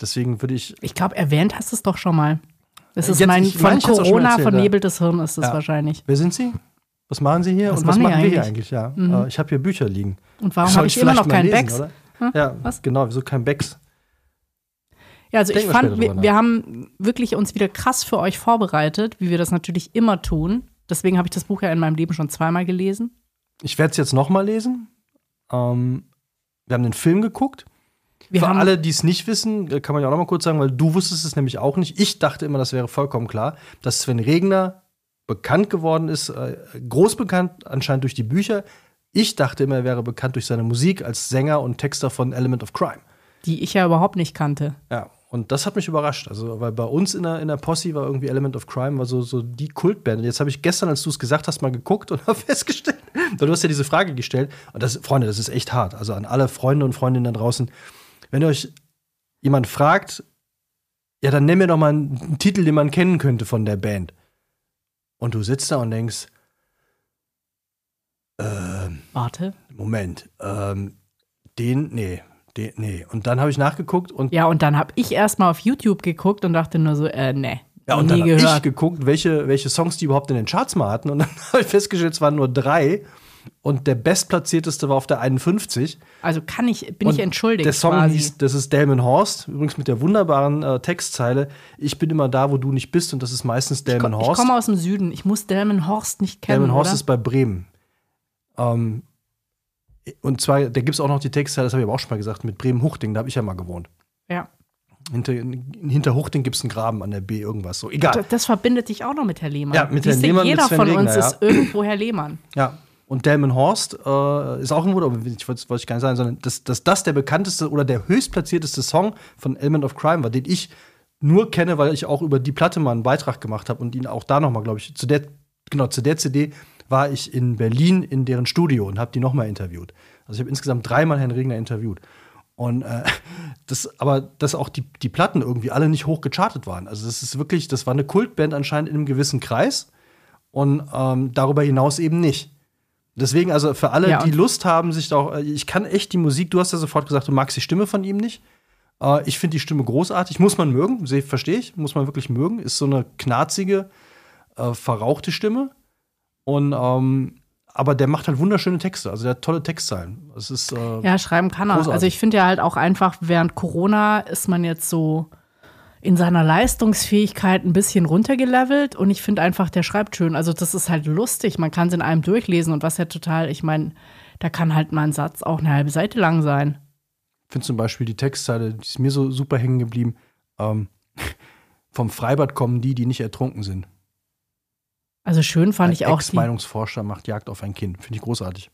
Deswegen würde ich. Ich glaube, erwähnt hast du es doch schon mal. Das ist Jetzt- mein ich von Corona erzählt, vernebeltes Hirn ist es Ja. wahrscheinlich. Wer sind Sie? Was machen Sie hier? Was und was machen wir hier eigentlich? Ja. Äh, ich habe hier Bücher liegen. Und warum habe ich immer noch keinen lesen, oder? Hm? Ja, Was? genau, wieso kein Becks? Ja, also ich Denken wir fand, wir, wir haben wirklich uns wieder krass für euch vorbereitet, wie wir das natürlich immer tun. Deswegen habe ich das Buch ja in meinem Leben schon zweimal gelesen. Ich werde es jetzt noch mal lesen. Ähm, wir haben den Film geguckt. Wir Für alle, die es nicht wissen, äh, kann man ja auch noch mal kurz sagen, weil du wusstest es nämlich auch nicht. Ich dachte immer, das wäre vollkommen klar, dass Sven Regner bekannt geworden ist, äh, groß bekannt anscheinend durch die Bücher. Ich dachte immer, er wäre bekannt durch seine Musik als Sänger und Texter von Element of Crime. die ich ja überhaupt nicht kannte. Ja, und das hat mich überrascht. Also, weil bei uns in der, in der Posse war irgendwie Element of Crime, war so, so die Kultband. Und jetzt habe ich gestern, als du es gesagt hast, mal geguckt und habe festgestellt, weil du hast ja diese Frage gestellt. Und das, Freunde, das ist echt hart. Also an alle Freunde und Freundinnen da draußen, wenn euch jemand fragt, ja, dann nenn mir doch mal einen, einen Titel, den man kennen könnte von der Band. Und du sitzt da und denkst, ähm, Warte. Moment, ähm, den, nee, den, nee. Und dann habe ich nachgeguckt und Ja, und dann habe ich erstmal auf YouTube geguckt und dachte nur so, äh, nee. Ja, und nie dann habe ich geguckt, welche, welche Songs die überhaupt in den Charts mal hatten. Und dann habe ich festgestellt, es waren nur drei. Und der bestplatzierteste war auf der 51. Also kann ich, bin und ich entschuldigt. Der Song quasi. hieß, das ist Delman Horst, übrigens mit der wunderbaren äh, Textzeile: Ich bin immer da, wo du nicht bist. Und das ist meistens ich, komm, ich Horst. komme aus dem Süden. Ich muss Delmen Horst nicht kennen. Delman Horst oder? ist bei Bremen. Ähm, und zwar, da gibt es auch noch die Textzeile, das habe ich aber auch schon mal gesagt, mit Bremen-Huchting, da habe ich ja mal gewohnt. ja. Hinter, hinter Huchting gibt es einen Graben an der B, irgendwas so. Egal. Das, das verbindet dich auch noch mit Herr Lehmann. Ja, mit Herrn Lehmann, mit Jeder Sven von Regner, uns ja. ist irgendwo Herr Lehmann. Ja. Und Delman Horst äh, ist auch ein aber ich wollte wollte ich gar nicht sagen, sondern dass, dass das der bekannteste oder der höchstplatzierteste Song von Element of Crime war, den ich nur kenne, weil ich auch über die Platte mal einen Beitrag gemacht habe und ihn auch da noch mal, glaube ich, zu der genau zu der CD war ich in Berlin in deren Studio und habe die noch mal interviewt. Also ich habe insgesamt dreimal Herrn Regner interviewt. Und äh, das, aber dass auch die, die Platten irgendwie alle nicht hoch gechartet waren. Also das ist wirklich, das war eine Kultband anscheinend in einem gewissen Kreis und ähm, darüber hinaus eben nicht. Deswegen, also für alle, Ja, die Lust haben, sich da auch, äh, ich kann echt die Musik, du hast ja sofort gesagt, du magst die Stimme von ihm nicht. Äh, ich finde die Stimme großartig, muss man mögen, verstehe ich, muss man wirklich mögen. Ist so eine knarzige, äh, verrauchte Stimme. Und ähm, aber der macht halt wunderschöne Texte, also der hat tolle Textzeilen. Es ist äh, Ja, schreiben kann er. Großartig. Also ich finde ja halt auch einfach, während Corona ist man jetzt so in seiner Leistungsfähigkeit ein bisschen runtergelevelt und ich finde einfach, der schreibt schön. Also das ist halt lustig, man kann es in einem durchlesen und was ja total, ich meine, da kann halt mal ein Satz auch eine halbe Seite lang sein. Ich finde zum Beispiel die Textzeile, die ist mir so super hängen geblieben. Ähm, vom Freibad kommen die, die nicht ertrunken sind. Also schön fand Ein ich auch Ex-Meinungsforscher macht Jagd auf ein Kind. Finde ich großartig.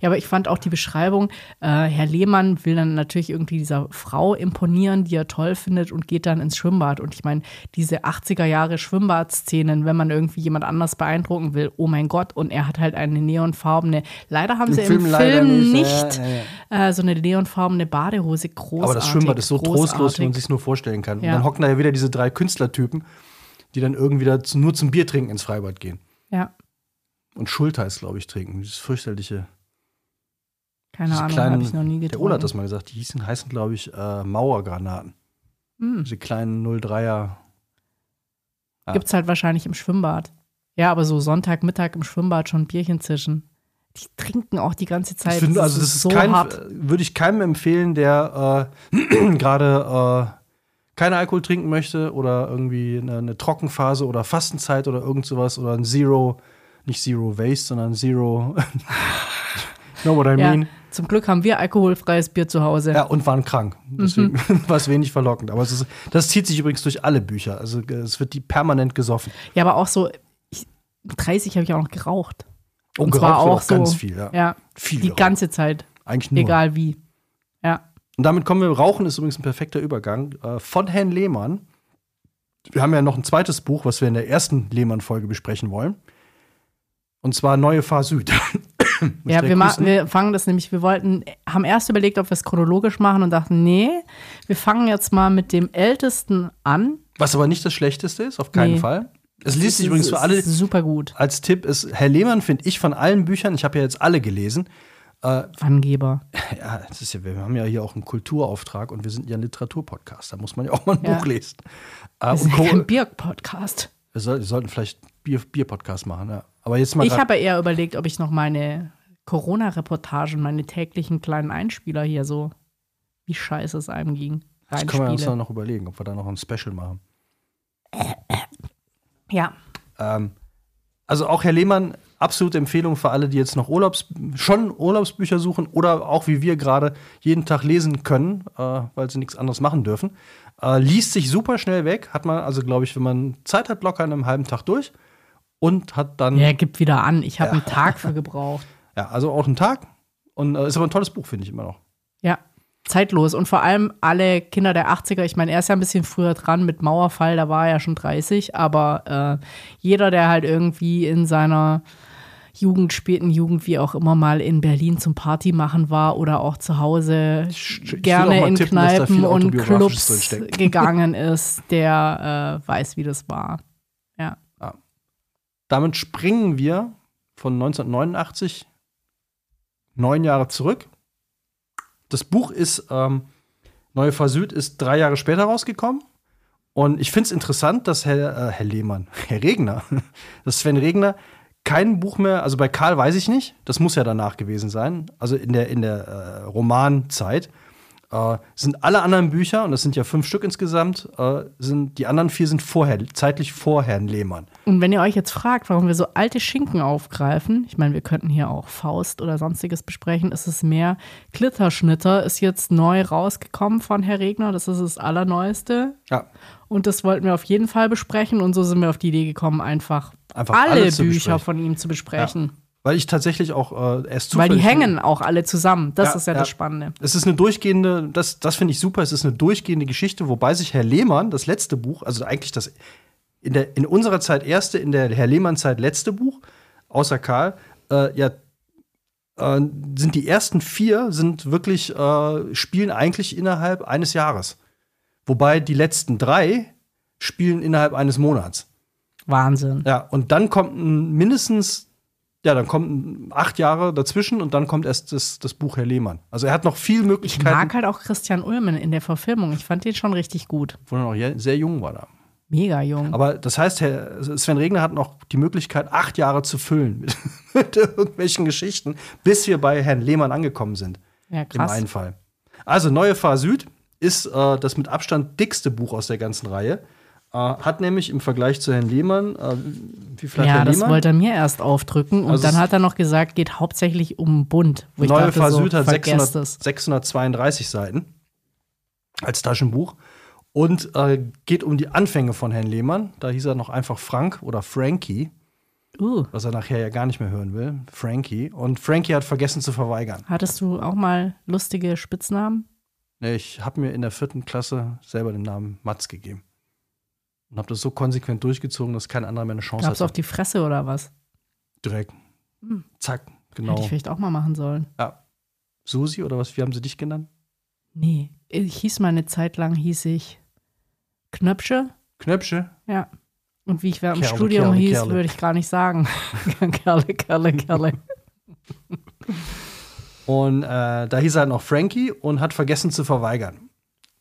Ja, aber ich fand auch die Beschreibung, äh, Herr Lehmann will dann natürlich irgendwie dieser Frau imponieren, die er toll findet und geht dann ins Schwimmbad. Und ich meine, diese 80er Jahre Schwimmbadszenen, wenn man irgendwie jemand anders beeindrucken will, oh mein Gott, und er hat halt eine neonfarbene, leider haben Im sie Film im Film nicht, ja, ja, Äh, so eine neonfarbene Badehose, großartig. Aber das Schwimmbad ist so trostlos, wie man großartig. sich nur vorstellen kann. Und Ja. dann hocken da ja wieder diese drei Künstlertypen, die dann irgendwie da zu, nur zum Bier trinken ins Freibad gehen. Ja, Und Schulteis, glaube ich, trinken. Dieses fürchterliche. Keine diese Ahnung, habe ich noch nie getrunken. Der Ola hat das mal gesagt. Die hießen, heißen, glaube ich, äh, Mauergranaten. Hm. Diese kleinen 03er. Ja. Gibt's halt wahrscheinlich im Schwimmbad. Ja, aber so Sonntagmittag im Schwimmbad schon Bierchen zischen. Die trinken auch die ganze Ich Zeit. finde, also das ist so kein, hart. würde ich keinem empfehlen, der äh, gerade äh, keinen Alkohol trinken möchte oder irgendwie eine, eine Trockenphase oder Fastenzeit oder irgend sowas oder ein Zero, nicht Zero Waste, sondern Zero. you know what I Ja, mean? Zum Glück haben wir alkoholfreies Bier zu Hause. Ja, und waren krank. Deswegen Mhm. war es wenig verlockend. Aber ist, das zieht sich übrigens durch alle Bücher. Also äh, es wird die permanent gesoffen. Ja, aber auch so, ich, mit 30 habe ich auch noch geraucht. Und Und zwar geraucht wird auch so, ganz viel. Ja. Ja, Viel die geraucht. ganze Zeit. Eigentlich nur. Egal wie. Ja. Und damit kommen wir, Rauchen ist übrigens ein perfekter Übergang. Äh, von Herrn Lehmann. Wir haben ja noch ein zweites Buch, was wir in der ersten Lehmann-Folge besprechen wollen. Und zwar Neue Fahr Süd. Ja, wir, ma- wir fangen das nämlich, wir wollten, haben erst überlegt, ob wir es chronologisch machen und dachten, nee, wir fangen jetzt mal mit dem Ältesten an. Was aber nicht das Schlechteste ist, auf keinen Nee. Fall. Es liest sich übrigens für alle Super gut. als Tipp, ist Herr Lehmann, finde ich, von allen Büchern, ich habe ja jetzt alle gelesen, Angeber. ja, das ist ja, wir haben ja hier auch einen Kulturauftrag und wir sind ja ein Literaturpodcast. Da muss man ja auch mal ein Ja. Buch lesen. Äh, Das und ist Co- kein Bier-Podcast. wir, soll, wir sollten vielleicht Bier- Bier-Podcast machen. Ja. Aber jetzt mal Ich habe eher überlegt, ob ich noch meine Corona-Reportagen, meine täglichen kleinen Einspieler hier so, wie scheiße es einem ging, das können wir uns dann noch überlegen, ob wir da noch ein Special machen. Ja, Ähm, also auch Herr Lehmann, absolute Empfehlung für alle, die jetzt noch Urlaubs schon Urlaubsbücher suchen oder auch wie wir gerade jeden Tag lesen können, äh, weil sie nichts anderes machen dürfen. Äh, liest sich super schnell weg, hat man also, glaube ich, wenn man Zeit hat, locker in einem halben Tag durch und hat dann, ja, ja, gib wieder an. Ich habe einen Tag für gebraucht. also auch einen Tag. Und äh, ist aber ein tolles Buch, finde ich immer noch. Ja, zeitlos. Und vor allem alle Kinder der 80er. Ich meine, er ist ja ein bisschen früher dran mit Mauerfall, da war er ja schon 30. Aber äh, jeder, der halt irgendwie in seiner Jugend, späten Jugend, wie auch immer mal in Berlin zum Party machen war oder auch zu Hause Ich- gerne in tippen, Kneipen und Clubs gegangen ist, der äh, weiß, wie das war. Damit springen wir von 1989 neun Jahre zurück. Das Buch ist, ähm, Neue Fahr Süd ist drei Jahre später rausgekommen. Und ich finde es interessant, dass Herr, äh, Herr Lehmann, Herr Regner, dass Sven Regner kein Buch mehr, also bei Karl weiß ich nicht, das muss ja danach gewesen sein, also in der, in der äh, Romanzeit, äh, sind alle anderen Bücher, und das sind ja fünf Stück insgesamt, äh, sind, die anderen vier sind vorher, zeitlich vor Herrn Lehmann. Und wenn ihr euch jetzt fragt, warum wir so alte Schinken aufgreifen, ich meine, wir könnten hier auch Faust oder sonstiges besprechen, ist es mehr. Klitterschnitter ist jetzt neu rausgekommen von Herr Regner, das ist das Allerneueste. Ja, Und das wollten wir auf jeden Fall besprechen und so sind wir auf die Idee gekommen, einfach, Einfach alle Bücher besprechen. von ihm zu besprechen. Weil ich tatsächlich auch äh, erst Weil die hängen auch alle zusammen. Das Ja, ist ja, ja. das Spannende. Es ist eine durchgehende, das, das finde ich super, es ist eine durchgehende Geschichte, wobei sich Herr Lehmann, das letzte Buch, also eigentlich das in, der, in unserer Zeit erste, in der Herr Lehmann-Zeit letzte Buch, außer Karl, äh, ja, äh, sind die ersten vier, sind wirklich, äh, spielen eigentlich innerhalb eines Jahres. Wobei die letzten drei spielen innerhalb eines Monats. Wahnsinn. Ja, und dann kommt ein mindestens, ja, dann kommen acht Jahre dazwischen und dann kommt erst das, das Buch Herr Lehmann. Also er hat noch viel Ich Möglichkeiten, mag halt auch Christian Ulmen in der Verfilmung. Ich fand den schon richtig gut. wo er noch sehr jung war da. Mega jung. Aber das heißt, Herr Sven Regner hat noch die Möglichkeit, acht Jahre zu füllen mit, mit irgendwelchen Geschichten, bis wir bei Herrn Lehmann angekommen sind. ja, Im krass. einen Fall. Also, Neue Fahr Süd ist äh, das mit Abstand dickste Buch aus der ganzen Reihe. Äh, hat nämlich im Vergleich zu Herrn Lehmann, äh, wie viel hat Ja, Herr das Lehmann? wollte er mir erst aufdrücken. Und Also dann hat er noch gesagt, geht hauptsächlich um Bund. Wo ich Neue dachte, Fahr so, Süd hat vergesst 600, es. 632 Seiten als Taschenbuch und äh, geht um die Anfänge von Herrn Lehmann. Da hieß er noch einfach Frank oder Frankie. Uh. was er nachher ja gar nicht mehr hören will, Frankie. Und Frankie hat vergessen zu verweigern. Hattest du auch mal lustige Spitznamen? Ich habe mir in der vierten Klasse selber den Namen Mats gegeben. Und habe das so konsequent durchgezogen, dass kein anderer mehr eine Chance Gab's hatte. auf die Fresse oder was? Direkt. Hm. Zack, Hätte genau. ich vielleicht auch mal machen sollen. Ja. Susi oder was? Wie haben sie dich genannt? Nee, ich hieß mal eine Zeit lang, hieß ich Knöpsche. Knöpsche? Ja. Und wie ich während dem Studium Kerle, hieß, Kerle. würde ich gar nicht sagen. Kerle, Kerle, Kerle. Und äh, da hieß er halt noch Frankie und hat vergessen zu verweigern.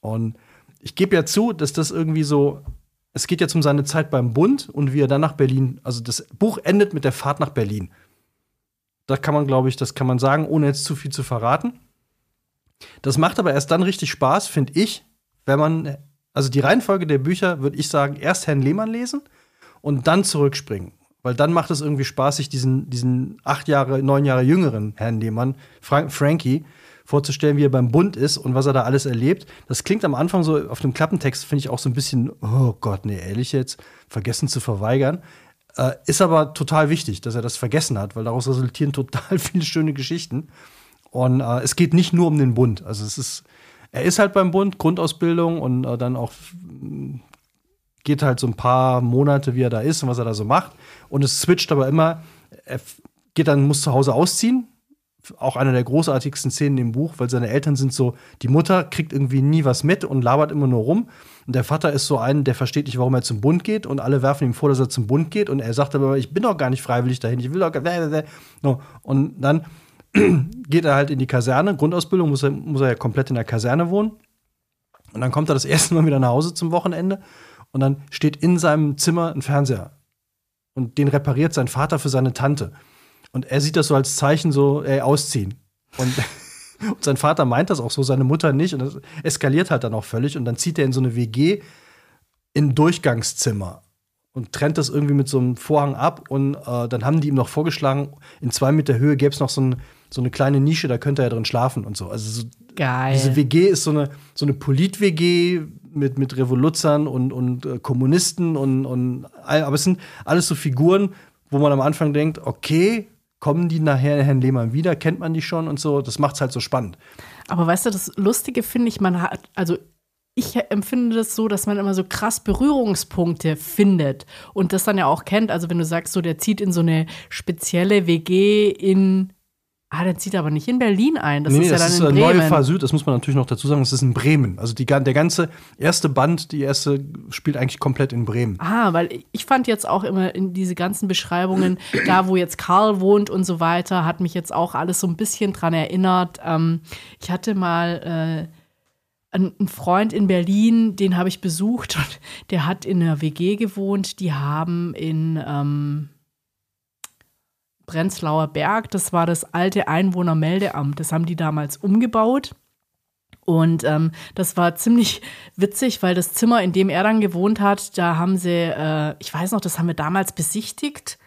Und ich gebe ja zu, dass das irgendwie so, es geht jetzt um seine Zeit beim Bund und wie er dann nach Berlin, also das Buch endet mit der Fahrt nach Berlin. Da kann man, glaube ich, das kann man sagen, ohne jetzt zu viel zu verraten. Das macht aber erst dann richtig Spaß, finde ich, wenn man, also die Reihenfolge der Bücher, würde ich sagen, erst Herrn Lehmann lesen und dann zurückspringen. Weil dann macht es irgendwie Spaß, sich diesen, diesen acht Jahre, neun Jahre jüngeren Herrn Lehmann, Frank, Frankie, vorzustellen, wie er beim Bund ist und was er da alles erlebt. Das klingt am Anfang so auf dem Klappentext, finde ich auch so ein bisschen, oh Gott, nee, ehrlich jetzt, vergessen zu verweigern. Äh, ist aber total wichtig, dass er das vergessen hat, weil daraus resultieren total viele schöne Geschichten. Und äh, es geht nicht nur um den Bund. Also es ist, er ist halt beim Bund, Grundausbildung und äh, dann auch mm, geht halt so ein paar Monate, wie er da ist und was er da so macht. Und es switcht aber immer, er geht dann, muss zu Hause ausziehen. Auch eine der großartigsten Szenen im Buch, weil seine Eltern sind so, die Mutter kriegt irgendwie nie was mit und labert immer nur rum. Und der Vater ist so ein, der versteht nicht, warum er zum Bund geht. Und alle werfen ihm vor, dass er zum Bund geht. Und er sagt aber, ich bin doch gar nicht freiwillig dahin, ich will doch gar no. Und dann geht er halt in die Kaserne, Grundausbildung, muss er, muss er ja komplett in der Kaserne wohnen. Und dann kommt er das erste Mal wieder nach Hause zum Wochenende und dann steht in seinem Zimmer ein Fernseher. Und den repariert sein Vater für seine Tante. Und er sieht das so als Zeichen, so, ey, ausziehen. Und, und sein Vater meint das auch so, seine Mutter nicht. Und das eskaliert halt dann auch völlig. Und dann zieht er in so eine WG in ein Durchgangszimmer und trennt das irgendwie mit so einem Vorhang ab. Und äh, dann haben die ihm noch vorgeschlagen, in zwei Meter Höhe gäbe es noch so, ein, so eine kleine Nische, da könnte er drin schlafen und so. Also so, Geil. diese WG ist so eine, so eine Polit-WG mit, mit Revoluzern und, und äh, Kommunisten und, und aber es sind alles so Figuren, wo man am Anfang denkt, okay, kommen die nachher Herrn Lehmann wieder, kennt man die schon und so, das macht's halt so spannend. Aber weißt du, das Lustige finde ich, man hat, also ich empfinde das so, dass man immer so krass Berührungspunkte findet und das dann ja auch kennt. Also wenn du sagst, so der zieht in so eine spezielle WG in, ah, der zieht aber nicht in Berlin ein, das ist ja dann in äh, Bremen. Neue Fahr Süd, das muss man natürlich noch dazu sagen, das ist in Bremen. Also die, der ganze erste Band, die erste spielt eigentlich komplett in Bremen. Ah, weil ich fand jetzt auch immer in diese ganzen Beschreibungen, da wo jetzt Karl wohnt und so weiter, hat mich jetzt auch alles so ein bisschen dran erinnert. Ähm, ich hatte mal äh, einen einen Freund in Berlin, den habe ich besucht und der hat in einer WG gewohnt. Die haben in ähm, Prenzlauer Berg, das war das alte Einwohnermeldeamt, das haben die damals umgebaut. Und ähm, das war ziemlich witzig, weil das Zimmer, in dem er dann gewohnt hat, da haben sie, äh, ich weiß noch, das haben wir damals besichtigt.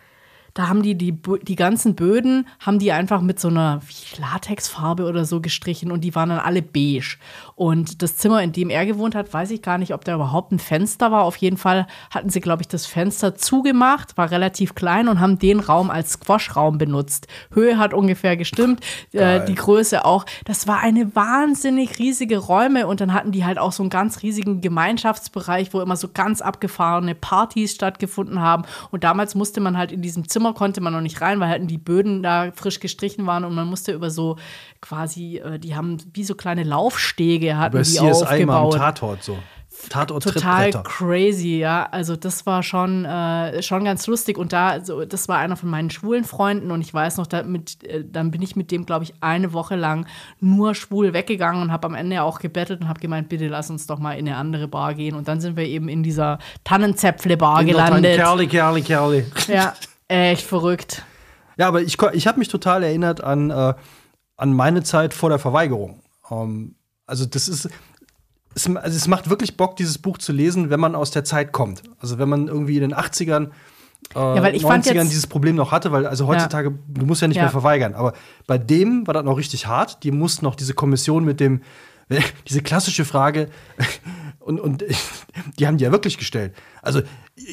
Da haben die die, die ganzen Böden, haben die einfach mit so einer Latexfarbe oder so gestrichen und die waren dann alle beige. Und das Zimmer, in dem er gewohnt hat, weiß ich gar nicht, ob da überhaupt ein Fenster war. Auf jeden Fall hatten sie, glaube ich, das Fenster zugemacht, war relativ klein und haben den Raum als Squash-Raum benutzt. Höhe hat ungefähr gestimmt, äh, die Größe auch. Das war eine wahnsinnig riesige Räume und dann hatten die halt auch so einen ganz riesigen Gemeinschaftsbereich, wo immer so ganz abgefahrene Partys stattgefunden haben. Und damals musste man halt in diesem Zimmer konnte man noch nicht rein, weil halt die Böden da frisch gestrichen waren und man musste über so quasi, äh, die haben wie so kleine Laufstege hatten Bei die CSI mal aufgebaut. Tatort so. Tatort Total crazy, ja. Also das war schon, äh, schon ganz lustig. Und da, so, das war einer von meinen schwulen Freunden und ich weiß noch, da mit, äh, dann bin ich mit dem, glaube ich, eine Woche lang nur schwul weggegangen und habe am Ende auch gebettelt und habe gemeint, bitte lass uns doch mal in eine andere Bar gehen. Und dann sind wir eben in dieser Tannenzäpfle-Bar gelandet. Kerli, Kerli, Kerli. Ja, echt verrückt. Ja, aber ich, ich habe mich total erinnert an, äh, an meine Zeit vor der Verweigerung. Ähm, also das ist, es, also es macht wirklich Bock, dieses Buch zu lesen, wenn man aus der Zeit kommt. Also wenn man irgendwie in den 80ern, äh, weil ich 90ern fand jetzt- dieses Problem noch hatte, weil also heutzutage, du musst ja nicht Ja. mehr verweigern. Aber bei dem war das noch richtig hart. Die mussten noch diese Kommission mit dem, diese klassische Frage, und, und die haben die ja wirklich gestellt. Also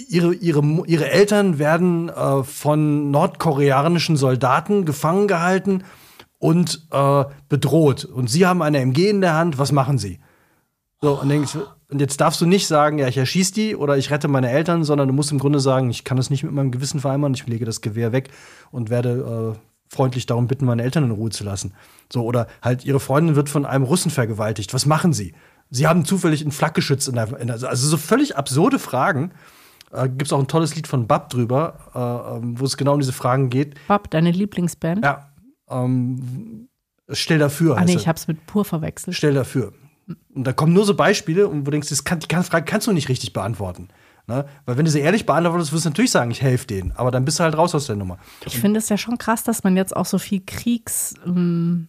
ihre, ihre, ihre Eltern werden äh, von nordkoreanischen Soldaten gefangen gehalten und äh, bedroht. Und sie haben eine MG in der Hand, was machen sie? So, und, denkst, und jetzt darfst du nicht sagen, ja, ich erschieße die oder ich rette meine Eltern, sondern du musst im Grunde sagen, ich kann das nicht mit meinem Gewissen vereinbaren, ich lege das Gewehr weg und werde äh, freundlich darum bitten, meine Eltern in Ruhe zu lassen. So, oder halt, ihre Freundin wird von einem Russen vergewaltigt. Was machen sie? Sie haben zufällig ein Flakgeschütz in der, in der also so völlig absurde Fragen. Äh, Gibt es auch ein tolles Lied von Bab drüber, äh, ähm, wo es genau um diese Fragen geht. Bab, deine Lieblingsband? Ja. Ähm, stell dafür. Ah, nee, ich hab's mit pur verwechselt. Stell dafür. Und da kommen nur so Beispiele, und wo du denkst, das kann, die Frage kannst du nicht richtig beantworten. Ne? Weil wenn du sie ehrlich beantwortest, wirst du natürlich sagen, ich helfe denen. Aber dann bist du halt raus aus der Nummer. Ich finde es ja schon krass, dass man jetzt auch so viel Kriegsbegriffe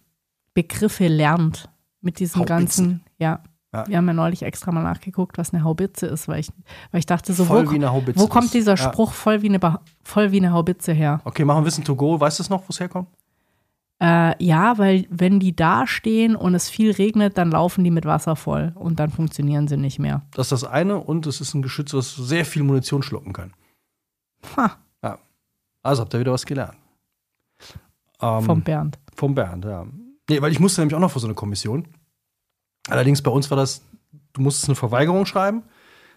ähm, lernt. Mit diesem ganzen, ja. Ja. Wir haben ja neulich extra mal nachgeguckt, was eine Haubitze ist, weil ich, weil ich dachte so, voll wo, wo kommt dieser Spruch ja. voll, wie eine, voll wie eine Haubitze her? Okay, machen wir Wissen to go. Weißt du es noch, wo es herkommt? Äh, ja, weil wenn die da stehen und es viel regnet, dann laufen die mit Wasser voll und dann funktionieren sie nicht mehr. Das ist das eine und es ist ein Geschütz, was sehr viel Munition schlucken kann. Ha. Ja. Also habt ihr wieder was gelernt. Ähm, vom Bernd. Vom Bernd, ja. Nee, weil ich musste nämlich auch noch vor so eine Kommission. Allerdings bei uns war das, du musstest eine Verweigerung schreiben.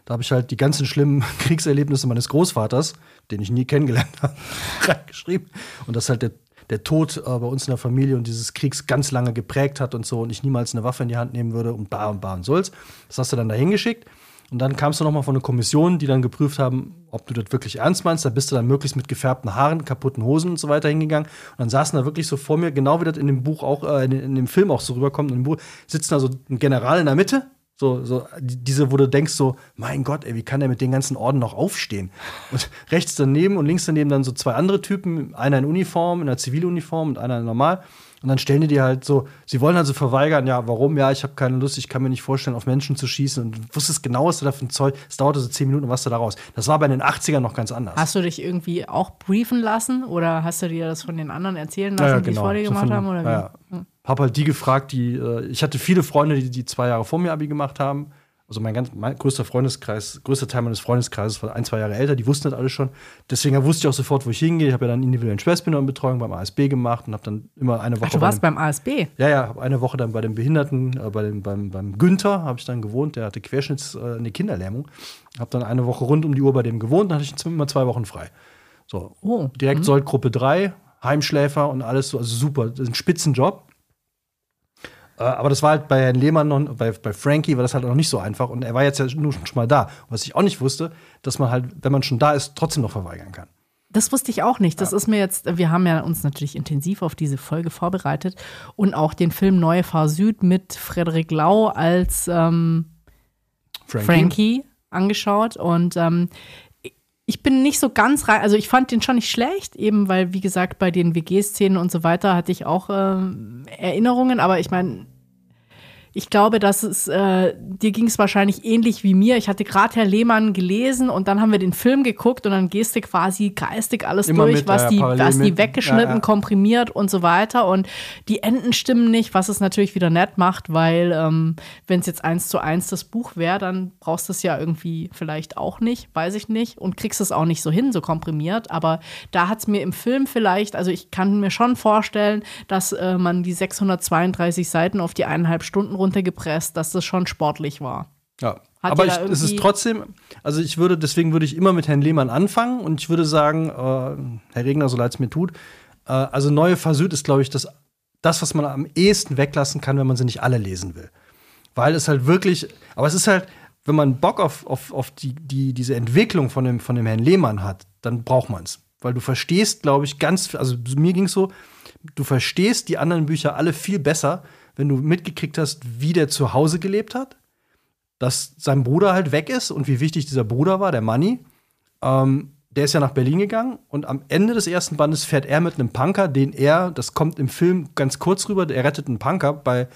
Da habe ich halt die ganzen schlimmen Kriegserlebnisse meines Großvaters, den ich nie kennengelernt habe, reingeschrieben. Und das ist halt der der Tod äh, bei uns in der Familie und dieses Kriegs ganz lange geprägt hat und so und ich niemals eine Waffe in die Hand nehmen würde und bar und bar und soll's. Das hast du dann da hingeschickt. Und dann kamst du nochmal von einer Kommission, die dann geprüft haben, ob du das wirklich ernst meinst. Da bist du dann möglichst mit gefärbten Haaren, kaputten Hosen und so weiter hingegangen. Und dann saßen da wirklich so vor mir, genau wie das in dem Buch auch, äh, in, in, dem Film auch so rüberkommt. In dem Buch sitzt da so ein General in der Mitte, so, so, diese, wo du denkst, so, mein Gott, ey, wie kann der mit den ganzen Orden noch aufstehen? Und rechts daneben und links daneben dann so zwei andere Typen, einer in Uniform, in einer Ziviluniform und einer normal. Und dann stellen die dir halt so, sie wollen also verweigern, ja, warum? Ja, ich habe keine Lust, ich kann mir nicht vorstellen, auf Menschen zu schießen. Und du wusstest genau, was du da für ein Zeug, es dauerte so zehn Minuten, was du da raus. Das war bei den 80ern noch ganz anders. Hast du dich irgendwie auch briefen lassen oder hast du dir das von den anderen erzählen lassen, ja, ja, genau. die es vor dir gemacht so von, haben? Oder ja, wie? Hm. Hab halt die gefragt, die, äh, ich hatte viele Freunde, die, die zwei Jahre vor mir Abi gemacht haben also mein, ganz, mein größter Freundeskreis, größter Teil meines Freundeskreises war ein, zwei Jahre älter, die wussten das alles schon. Deswegen wusste ich auch sofort, wo ich hingehe. Ich habe ja dann individuellen Schwerstbehindertenbetreuung beim ASB gemacht und habe dann immer eine Woche. Ach, du warst beim, beim ASB? Ja, ja, habe eine Woche dann bei den Behinderten, äh, bei dem, beim, beim Günther habe ich dann gewohnt, der hatte Querschnitts, äh, eine Kinderlähmung. Habe dann eine Woche rund um die Uhr bei dem gewohnt, dann hatte ich immer zwei Wochen frei. So, oh. direkt mhm. Sold Gruppe 3, Heimschläfer und alles so, also super, das ist ein Spitzenjob. Äh, aber das war halt bei Herrn Lehmann noch, bei, bei Frankie war das halt noch nicht so einfach. Und er war jetzt ja nur schon mal da. Was ich auch nicht wusste, dass man halt, wenn man schon da ist, trotzdem noch verweigern kann. Das wusste ich auch nicht. Das ja. ist mir jetzt, wir haben ja uns natürlich intensiv auf diese Folge vorbereitet und auch den Film Neue Fahr Süd mit Frederik Lau als ähm, Frankie. Frankie. angeschaut. Und ähm, ich bin nicht so ganz rein, also ich fand den schon nicht schlecht, eben weil, wie gesagt, bei den WG-Szenen und so weiter hatte ich auch äh, Erinnerungen, aber ich meine, ich glaube, dass es, äh, dir ging es wahrscheinlich ähnlich wie mir. Ich hatte gerade Herr Lehmann gelesen und dann haben wir den Film geguckt und dann gehst du quasi geistig alles Immer durch, mit, was, ja, die, was die weggeschnitten, ja, ja. komprimiert und so weiter. Und die Enden stimmen nicht, was es natürlich wieder nett macht, weil ähm, wenn es jetzt eins zu eins das Buch wäre, dann brauchst du es ja irgendwie vielleicht auch nicht, weiß ich nicht, und kriegst es auch nicht so hin, so komprimiert. Aber da hat es mir im Film vielleicht, also ich kann mir schon vorstellen, dass äh, man die 632 Seiten auf die eineinhalb Stunden runtergepresst, dass das schon sportlich war. Ja. Hat aber ich, es ist trotzdem, also ich würde, deswegen würde ich immer mit Herrn Lehmann anfangen und ich würde sagen, äh, Herr Regner, so leid es mir tut, äh, also Neue Versüd ist, glaube ich, das, das, was man am ehesten weglassen kann, wenn man sie nicht alle lesen will. Weil es halt wirklich, aber es ist halt, wenn man Bock auf, auf, auf die, die, diese Entwicklung von dem, von dem Herrn Lehmann hat, dann braucht man es. Weil du verstehst, glaube ich, ganz, also mir ging es so, du verstehst die anderen Bücher alle viel besser, wenn du mitgekriegt hast, wie der zu Hause gelebt hat, dass sein Bruder halt weg ist und wie wichtig dieser Bruder war, der Manny. Ähm, der ist ja nach Berlin gegangen und am Ende des ersten Bandes fährt er mit einem Punker, den er, das kommt im Film ganz kurz rüber, er rettet einen Punker bei,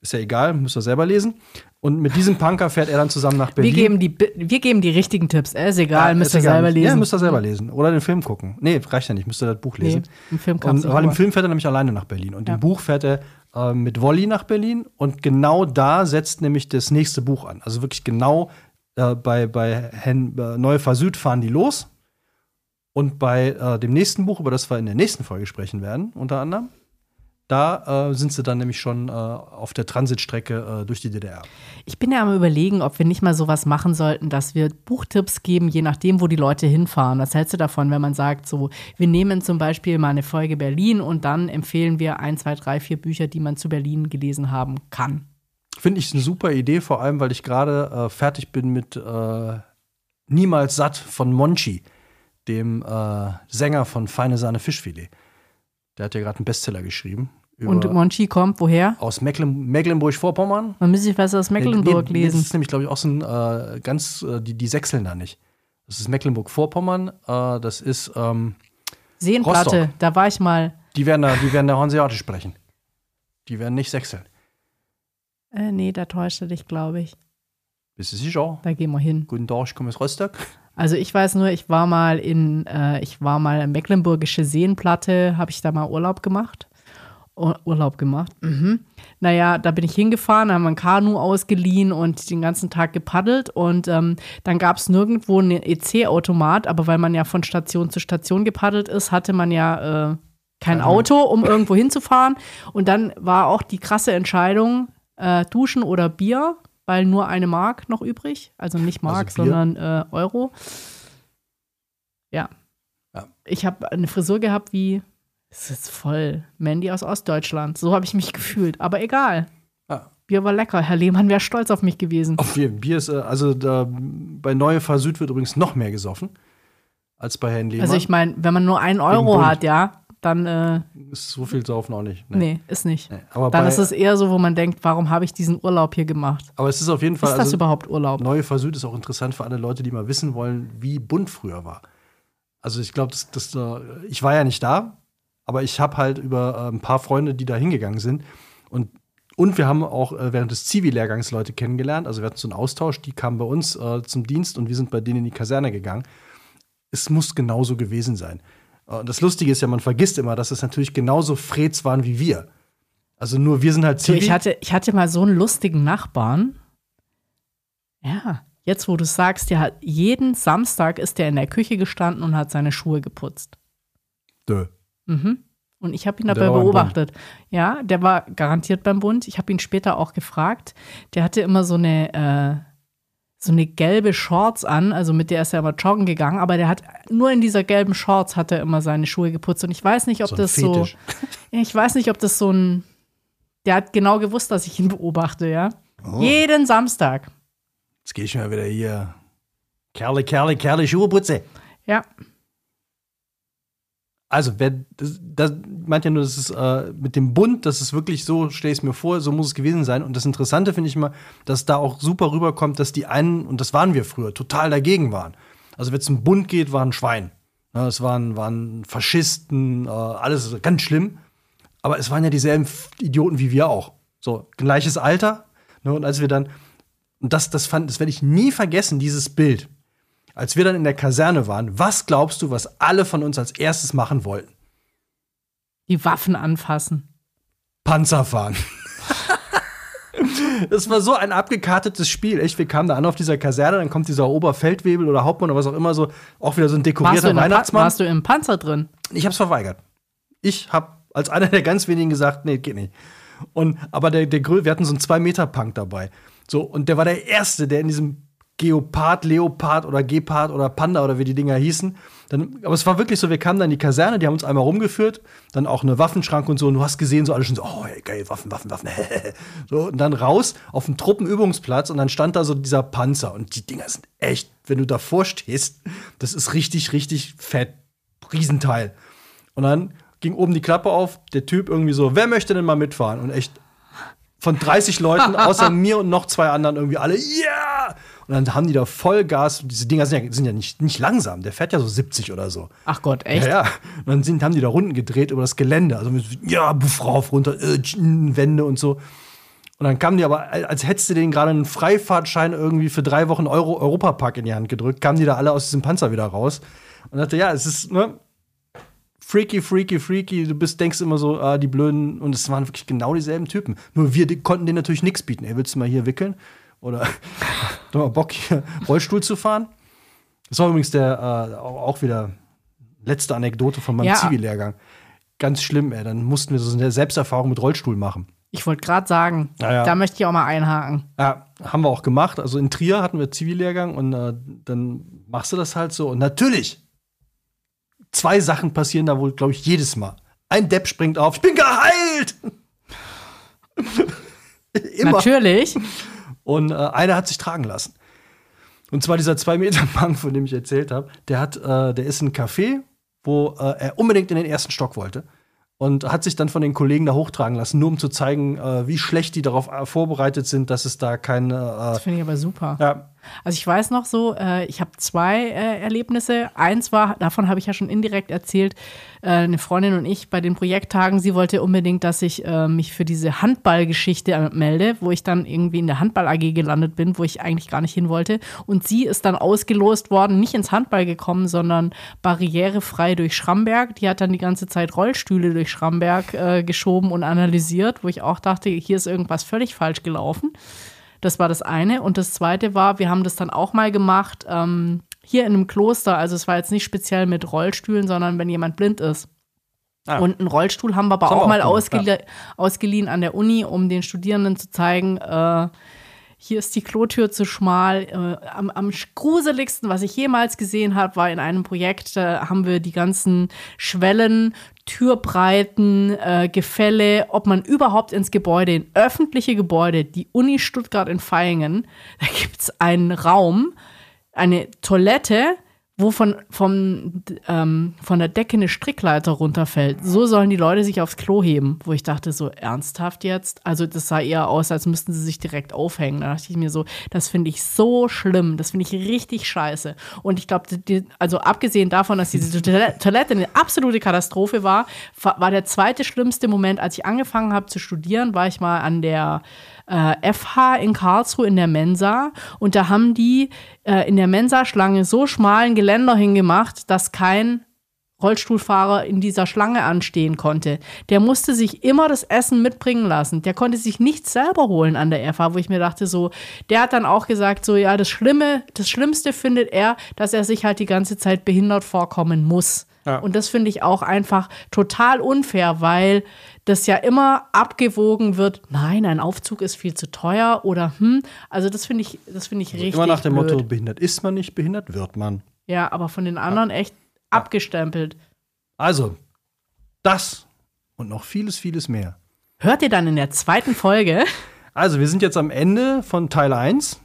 ist ja egal, müsst ihr selber lesen. Und mit diesem Punker fährt er dann zusammen nach Berlin. Wir geben die, wir geben die richtigen Tipps. Äh, ist egal, ja, müsst ihr selber lesen. Ja, müsst ihr selber lesen. Oder den Film gucken. Nee, reicht ja nicht, müsst ihr das Buch lesen. Nee, im Film und, Weil im Film fährt er nämlich alleine nach Berlin. Und ja. im Buch fährt er äh, mit Wolli nach Berlin und genau da setzt nämlich das nächste Buch an. Also wirklich genau äh, bei, bei Hen äh, Neue Süd fahren die los. Und bei äh, dem nächsten Buch, über das wir in der nächsten Folge sprechen werden, unter anderem, da äh, sind sie dann nämlich schon äh, auf der Transitstrecke äh, durch die DDR. Ich bin ja am überlegen, ob wir nicht mal sowas machen sollten, dass wir Buchtipps geben, je nachdem, wo die Leute hinfahren. Was hältst du davon, wenn man sagt, so, wir nehmen zum Beispiel mal eine Folge Berlin und dann empfehlen wir ein, zwei, drei, vier Bücher, die man zu Berlin gelesen haben kann? Finde ich eine super Idee, vor allem, weil ich gerade äh, fertig bin mit äh, Niemals satt von Monchi, dem äh, Sänger von Feine Sahne Fischfilet. Der hat ja gerade einen Bestseller geschrieben. Und Monchi kommt woher? Aus Mecklen Mecklenburg-Vorpommern. Man müsste sich was aus Mecklenburg nee, lesen. Das ist nämlich, glaube ich, auch so ein äh, ganz, äh, die, die sechseln da nicht. Das ist Mecklenburg-Vorpommern. Äh, das ist ähm, Seenplatte, Rostock. da war ich mal. Die werden da, die werden da Hanseatisch sprechen. Die werden nicht sechseln. Äh, nee, da täuschte dich, glaube ich. Bist du sicher? Da gehen wir hin. Guten Tag, ich komme aus Rostock. Also ich weiß nur, ich war mal in, äh, ich war mal in Mecklenburgische Seenplatte, habe ich da mal Urlaub gemacht. Ur Urlaub gemacht. Mhm. Naja, da bin ich hingefahren, haben ein Kanu ausgeliehen und den ganzen Tag gepaddelt. Und ähm, dann gab es nirgendwo einen EC-Automat, aber weil man ja von Station zu Station gepaddelt ist, hatte man ja äh, kein Auto, um irgendwo hinzufahren. Und dann war auch die krasse Entscheidung, äh, Duschen oder Bier, weil nur eine Mark noch übrig. Also nicht Mark, Also sondern äh, Euro. Ja. Ja. Ich habe eine Frisur gehabt wie, es ist voll, Mandy aus Ostdeutschland. So habe ich mich gefühlt. Aber egal. Ja. Bier war lecker. Herr Lehmann wäre stolz auf mich gewesen. Auf jeden Bier ist, äh, also da, bei Neue Fahr Süd wird übrigens noch mehr gesoffen als bei Herrn Lehmann. Also ich meine, wenn man nur einen Euro hat, ja, dann äh, ist so viel saufen auch nicht. nee. ist nicht. Nee. Aber, Dann bei, ist es eher so, wo man denkt, warum habe ich diesen Urlaub hier gemacht? aber es ist auf jeden Fall. Ist das also, überhaupt Urlaub? Neue Süd ist auch interessant für alle Leute, die mal wissen wollen, wie bunt früher war. Also ich glaube, das, das, äh, ich war ja nicht da, aber ich habe halt über äh, ein paar Freunde, die da hingegangen sind. Und, und wir haben auch äh, während des Zivi-Lehrgangs Leute kennengelernt. Also wir hatten so einen Austausch, die kamen bei uns äh, zum Dienst und wir sind bei denen in die Kaserne gegangen. Es muss genauso gewesen sein. Und das Lustige ist ja, man vergisst immer, dass es natürlich genauso Freds waren wie wir. Also nur wir sind halt Zivi. ich, hatte, ich hatte mal so einen lustigen Nachbarn. Ja, jetzt wo du sagst, der hat jeden Samstag ist der in der Küche gestanden und hat seine Schuhe geputzt. Dö. Mhm. Und ich habe ihn dabei beobachtet. Ja, der war garantiert beim Bund. Ich habe ihn später auch gefragt. Der hatte immer so eine, äh, so eine gelbe Shorts an, also mit der ist er immer joggen gegangen, aber der hat nur in dieser gelben Shorts hat er immer seine Schuhe geputzt. Und ich weiß nicht, ob So das so. Fetisch. Ich weiß nicht, ob das so ein. Der hat genau gewusst, dass ich ihn beobachte, ja. Oh. Jeden Samstag. Jetzt gehe ich mal wieder hier. Kerle, Kerle, Kerle, Schuhe putze. Ja. Also, wer, das, das meint ja nur, dass es äh, mit dem Bund, das ist wirklich so, stelle ich es mir vor, so muss es gewesen sein. Und das Interessante finde ich immer, dass da auch super rüberkommt, dass die einen, und das waren wir früher, total dagegen waren. Also, wenn es zum Bund geht, waren Schwein. Ja, es waren, waren Faschisten, äh, alles ganz schlimm. Aber es waren ja dieselben Idioten wie wir auch. So, gleiches Alter. Ne, und als wir dann, und das, das fand, das werde ich nie vergessen, dieses Bild. Als wir dann in der Kaserne waren, was glaubst du, was alle von uns als erstes machen wollten? Die Waffen anfassen. Panzer fahren. Das war so ein abgekartetes Spiel. Echt, wir kamen da an auf dieser Kaserne, dann kommt dieser Oberfeldwebel oder Hauptmann oder was auch immer so, auch wieder so ein Warst dekorierter in der pa Weihnachtsmann. warst du im Panzer drin? Ich hab's verweigert. Ich hab als einer der ganz wenigen gesagt, nee, geht nicht. Und, aber der, der Grö, wir hatten so einen 2-Meter-Punk dabei. So, und der war der Erste, der in diesem Geopard, Leopard oder Gepard oder Panda oder wie die Dinger hießen. Dann, aber es war wirklich so, wir kamen dann in die Kaserne, die haben uns einmal rumgeführt, dann auch eine Waffenschrank und so. Und du hast gesehen, so alle schon so, oh, geil, Waffen, Waffen, Waffen. so, und dann raus auf den Truppenübungsplatz und dann stand da so dieser Panzer. Und die Dinger sind echt, wenn du davor stehst, das ist richtig, richtig fett. Riesenteil. Und dann ging oben die Klappe auf, der Typ irgendwie so, wer möchte denn mal mitfahren? Und echt von 30 Leuten, außer mir und noch zwei anderen, irgendwie alle, ja! Und dann haben die da Vollgas, diese Dinger sind ja, sind ja nicht, nicht langsam, der fährt ja so 70 oder so. Ach Gott, echt? Ja, ja. Und dann sind, haben die da Runden gedreht über das Gelände. Also ja, buff rauf, runter, äh, Wände und so. Und dann kamen die aber, als hättest du denen gerade einen Freifahrtschein irgendwie für drei Wochen Euro Europapark in die Hand gedrückt, kamen die da alle aus diesem Panzer wieder raus. Und dachte, ja, es ist, ne, freaky, freaky, freaky. Du bist, denkst immer so, ah, die blöden, und es waren wirklich genau dieselben Typen. Nur wir konnten denen natürlich nichts bieten. Ey, willst du mal hier wickeln? Oder du mal Bock, hier Rollstuhl zu fahren? Das war übrigens der äh, auch wieder letzte Anekdote von meinem Ja. Zivi-Lehrgang. Ganz schlimm, ey. Dann mussten wir so eine Selbsterfahrung mit Rollstuhl machen. Ich wollte gerade sagen, Ja, ja. da möchte ich auch mal einhaken. Ja, haben wir auch gemacht. Also in Trier hatten wir Zivi-Lehrgang und äh, dann machst du das halt so. Und natürlich, zwei Sachen passieren da wohl, glaube ich, jedes Mal. Ein Depp springt auf, ich bin geheilt! Immer. Natürlich. Und äh, einer hat sich tragen lassen. Und zwar dieser zwei Meter Mann, von dem ich erzählt habe, der hat, äh, der ist in einem Café, wo äh, er unbedingt in den ersten Stock wollte. Und hat sich dann von den Kollegen da hochtragen lassen, nur um zu zeigen, äh, wie schlecht die darauf äh, vorbereitet sind, dass es da keine. Das finde ich aber super. Äh, ja, Also ich weiß noch so, äh, ich habe zwei äh, Erlebnisse. Eins war, davon habe ich ja schon indirekt erzählt, äh, eine Freundin und ich bei den Projekttagen, sie wollte unbedingt, dass ich äh, mich für diese Handballgeschichte äh, melde, wo ich dann irgendwie in der Handball AG gelandet bin, wo ich eigentlich gar nicht hin wollte. Und sie ist dann ausgelost worden, nicht ins Handball gekommen, sondern barrierefrei durch Schramberg. Die hat dann die ganze Zeit Rollstühle durch Schramberg äh, geschoben und analysiert, wo ich auch dachte, hier ist irgendwas völlig falsch gelaufen. Das war das eine. Und das zweite war, wir haben das dann auch mal gemacht, ähm, hier in einem Kloster. Also es war jetzt nicht speziell mit Rollstühlen, sondern wenn jemand blind ist. Ah. Und einen Rollstuhl haben wir aber auch wir mal auch gemacht, ausgelie ausgeliehen an der Uni, um den Studierenden zu zeigen, äh, hier ist die Klotür zu schmal. Äh, am, am gruseligsten, was ich jemals gesehen habe, war in einem Projekt, da haben wir die ganzen Schwellen, Türbreiten, äh, Gefälle, ob man überhaupt ins Gebäude, in öffentliche Gebäude, die Uni Stuttgart in Vaihingen, da gibt es einen Raum, eine Toilette, wo von, vom, ähm, von der Decke eine Strickleiter runterfällt. So sollen die Leute sich aufs Klo heben. Wo ich dachte, so ernsthaft jetzt? Also, das sah eher aus, als müssten sie sich direkt aufhängen. Da dachte ich mir so, das finde ich so schlimm. Das finde ich richtig scheiße. Und ich glaube, also abgesehen davon, dass diese Toilette Toilette eine absolute Katastrophe war, war der zweite schlimmste Moment, als ich angefangen habe zu studieren, war ich mal an der äh, FH in Karlsruhe in der Mensa und da haben die äh, in der Mensaschlange so schmalen Geländer hingemacht, dass kein Rollstuhlfahrer in dieser Schlange anstehen konnte. Der musste sich immer das Essen mitbringen lassen. Der konnte sich nichts selber holen an der FH, wo ich mir dachte, so, der hat dann auch gesagt, so, ja, das Schlimme, das Schlimmste findet er, dass er sich halt die ganze Zeit behindert vorkommen muss. Ja. Und das finde ich auch einfach total unfair, weil das ja immer abgewogen wird, nein, ein Aufzug ist viel zu teuer oder hm, also das finde ich, das finde ich richtig immer nach dem blöd. Motto: behindert ist man nicht, behindert wird man. Ja, aber von den anderen echt abgestempelt. Also, das und noch vieles, vieles mehr. Hört ihr dann in der zweiten Folge? Also, wir sind jetzt am Ende von Teil 1.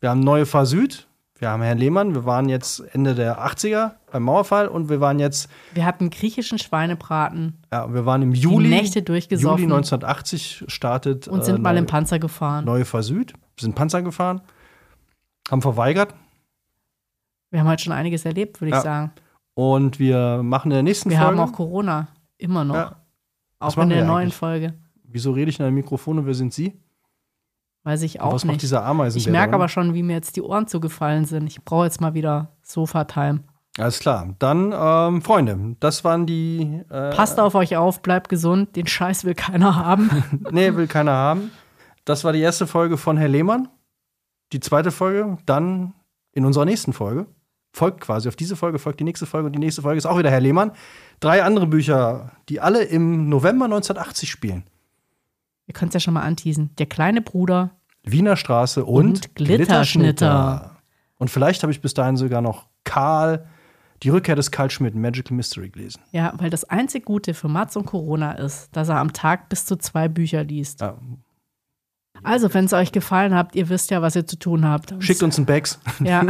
Wir haben neue Fahr Süd. Wir haben Herrn Lehmann. Wir waren jetzt Ende der 80er beim Mauerfall und wir waren jetzt, Wir hatten griechischen Schweinebraten ja, wir waren im Juli. Nächte durchgesoffen. Juli 1980 startet. und sind äh, mal neue, im Panzer gefahren. Neue Fahr Süd. Wir sind Panzer gefahren. Haben verweigert. Wir haben halt schon einiges erlebt, würde ich Ja. sagen. Und wir machen in der nächsten Wir Folge. haben auch Corona. Immer noch. Ja. Auch in der wir neuen eigentlich? Folge. Wieso rede ich in einem Mikrofon und wer sind Sie? Weiß ich auch was macht nicht. dieser Ameisen? Ich merke aber schon, wie mir jetzt die Ohren zugefallen sind. Ich brauche jetzt mal wieder Sofa-Time. Alles klar. Dann, ähm, Freunde, das waren die. Äh, Passt auf euch auf, bleibt gesund. Den Scheiß will keiner haben. nee, will keiner haben. Das war die erste Folge von Herr Lehmann. Die zweite Folge, dann in unserer nächsten Folge. Folgt quasi auf diese Folge, folgt die nächste Folge und die nächste Folge ist auch wieder Herr Lehmann. Drei andere Bücher, die alle im November 1980 spielen. Ihr könnt es ja schon mal anteasen. Der kleine Bruder. Wiener Straße und, Und Glitterschnitter. Und vielleicht habe ich bis dahin sogar noch Karl, die Rückkehr des Karl Schmidt, Magical Mystery gelesen. Ja, weil das einzig Gute für Mats und Corona ist, dass er am Tag bis zu zwei Bücher liest. Ja. Also, wenn es euch gefallen hat, ihr wisst ja, was ihr zu tun habt. Schickt uns einen Bags. Ja.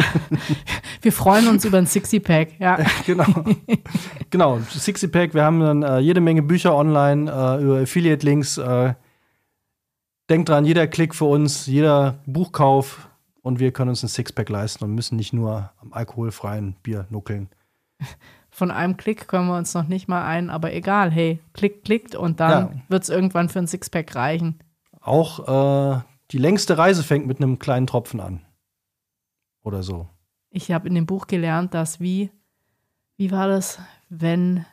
Wir freuen uns über ein Sixty-Pack. Ja. genau. genau, Sixty Pack. Wir haben dann äh, jede Menge Bücher online äh, über Affiliate-Links. Äh, denkt dran, jeder Klick für uns, jeder Buchkauf und wir können uns ein Sixpack leisten und müssen nicht nur am alkoholfreien Bier nuckeln. Von einem Klick können wir uns noch nicht mal ein, aber egal. Hey, klickt, klickt und dann Ja. wird es irgendwann für ein Sixpack reichen. Auch äh, die längste Reise fängt mit einem kleinen Tropfen an. Oder so. Ich habe in dem Buch gelernt, dass wie, wie war das, wenn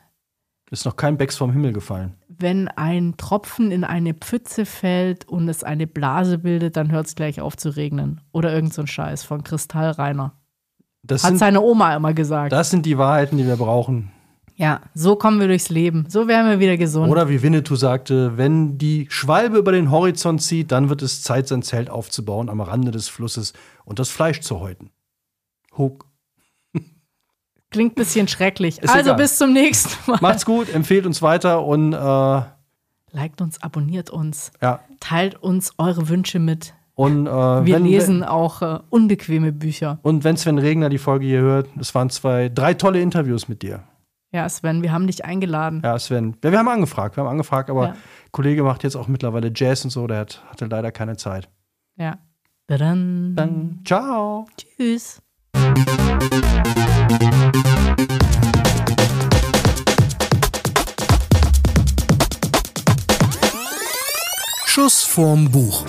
Ist noch kein Becks vom Himmel gefallen. Wenn ein Tropfen in eine Pfütze fällt und es eine Blase bildet, dann hört es gleich auf zu regnen. Oder irgend so ein Scheiß von Kristall Reiner. Das Hat sind, seine Oma immer gesagt. das sind die Wahrheiten, die wir brauchen. Ja, so kommen wir durchs Leben. So werden wir wieder gesund. Oder wie Winnetou sagte, wenn die Schwalbe über den Horizont zieht, dann wird es Zeit, sein Zelt aufzubauen am Rande des Flusses und das Fleisch zu häuten. Hook. Klingt ein bisschen schrecklich. Ist also egal. bis zum nächsten Mal. Macht's gut, empfehlt uns weiter und äh, ja. Liked uns, abonniert uns, teilt uns eure Wünsche mit. Und, äh, Wir wenn, lesen auch äh, unbequeme Bücher. Und wenn Sven Regner die Folge hier hört, es waren zwei, drei tolle Interviews mit dir. Ja, Sven, wir haben dich eingeladen. Ja, Sven. Ja, wir haben angefragt, wir haben angefragt, aber Ja. Kollege macht jetzt auch mittlerweile Jazz und so, der hat, hatte leider keine Zeit. Ja. Dann ciao. Tschüss. Schuss vorm Buch.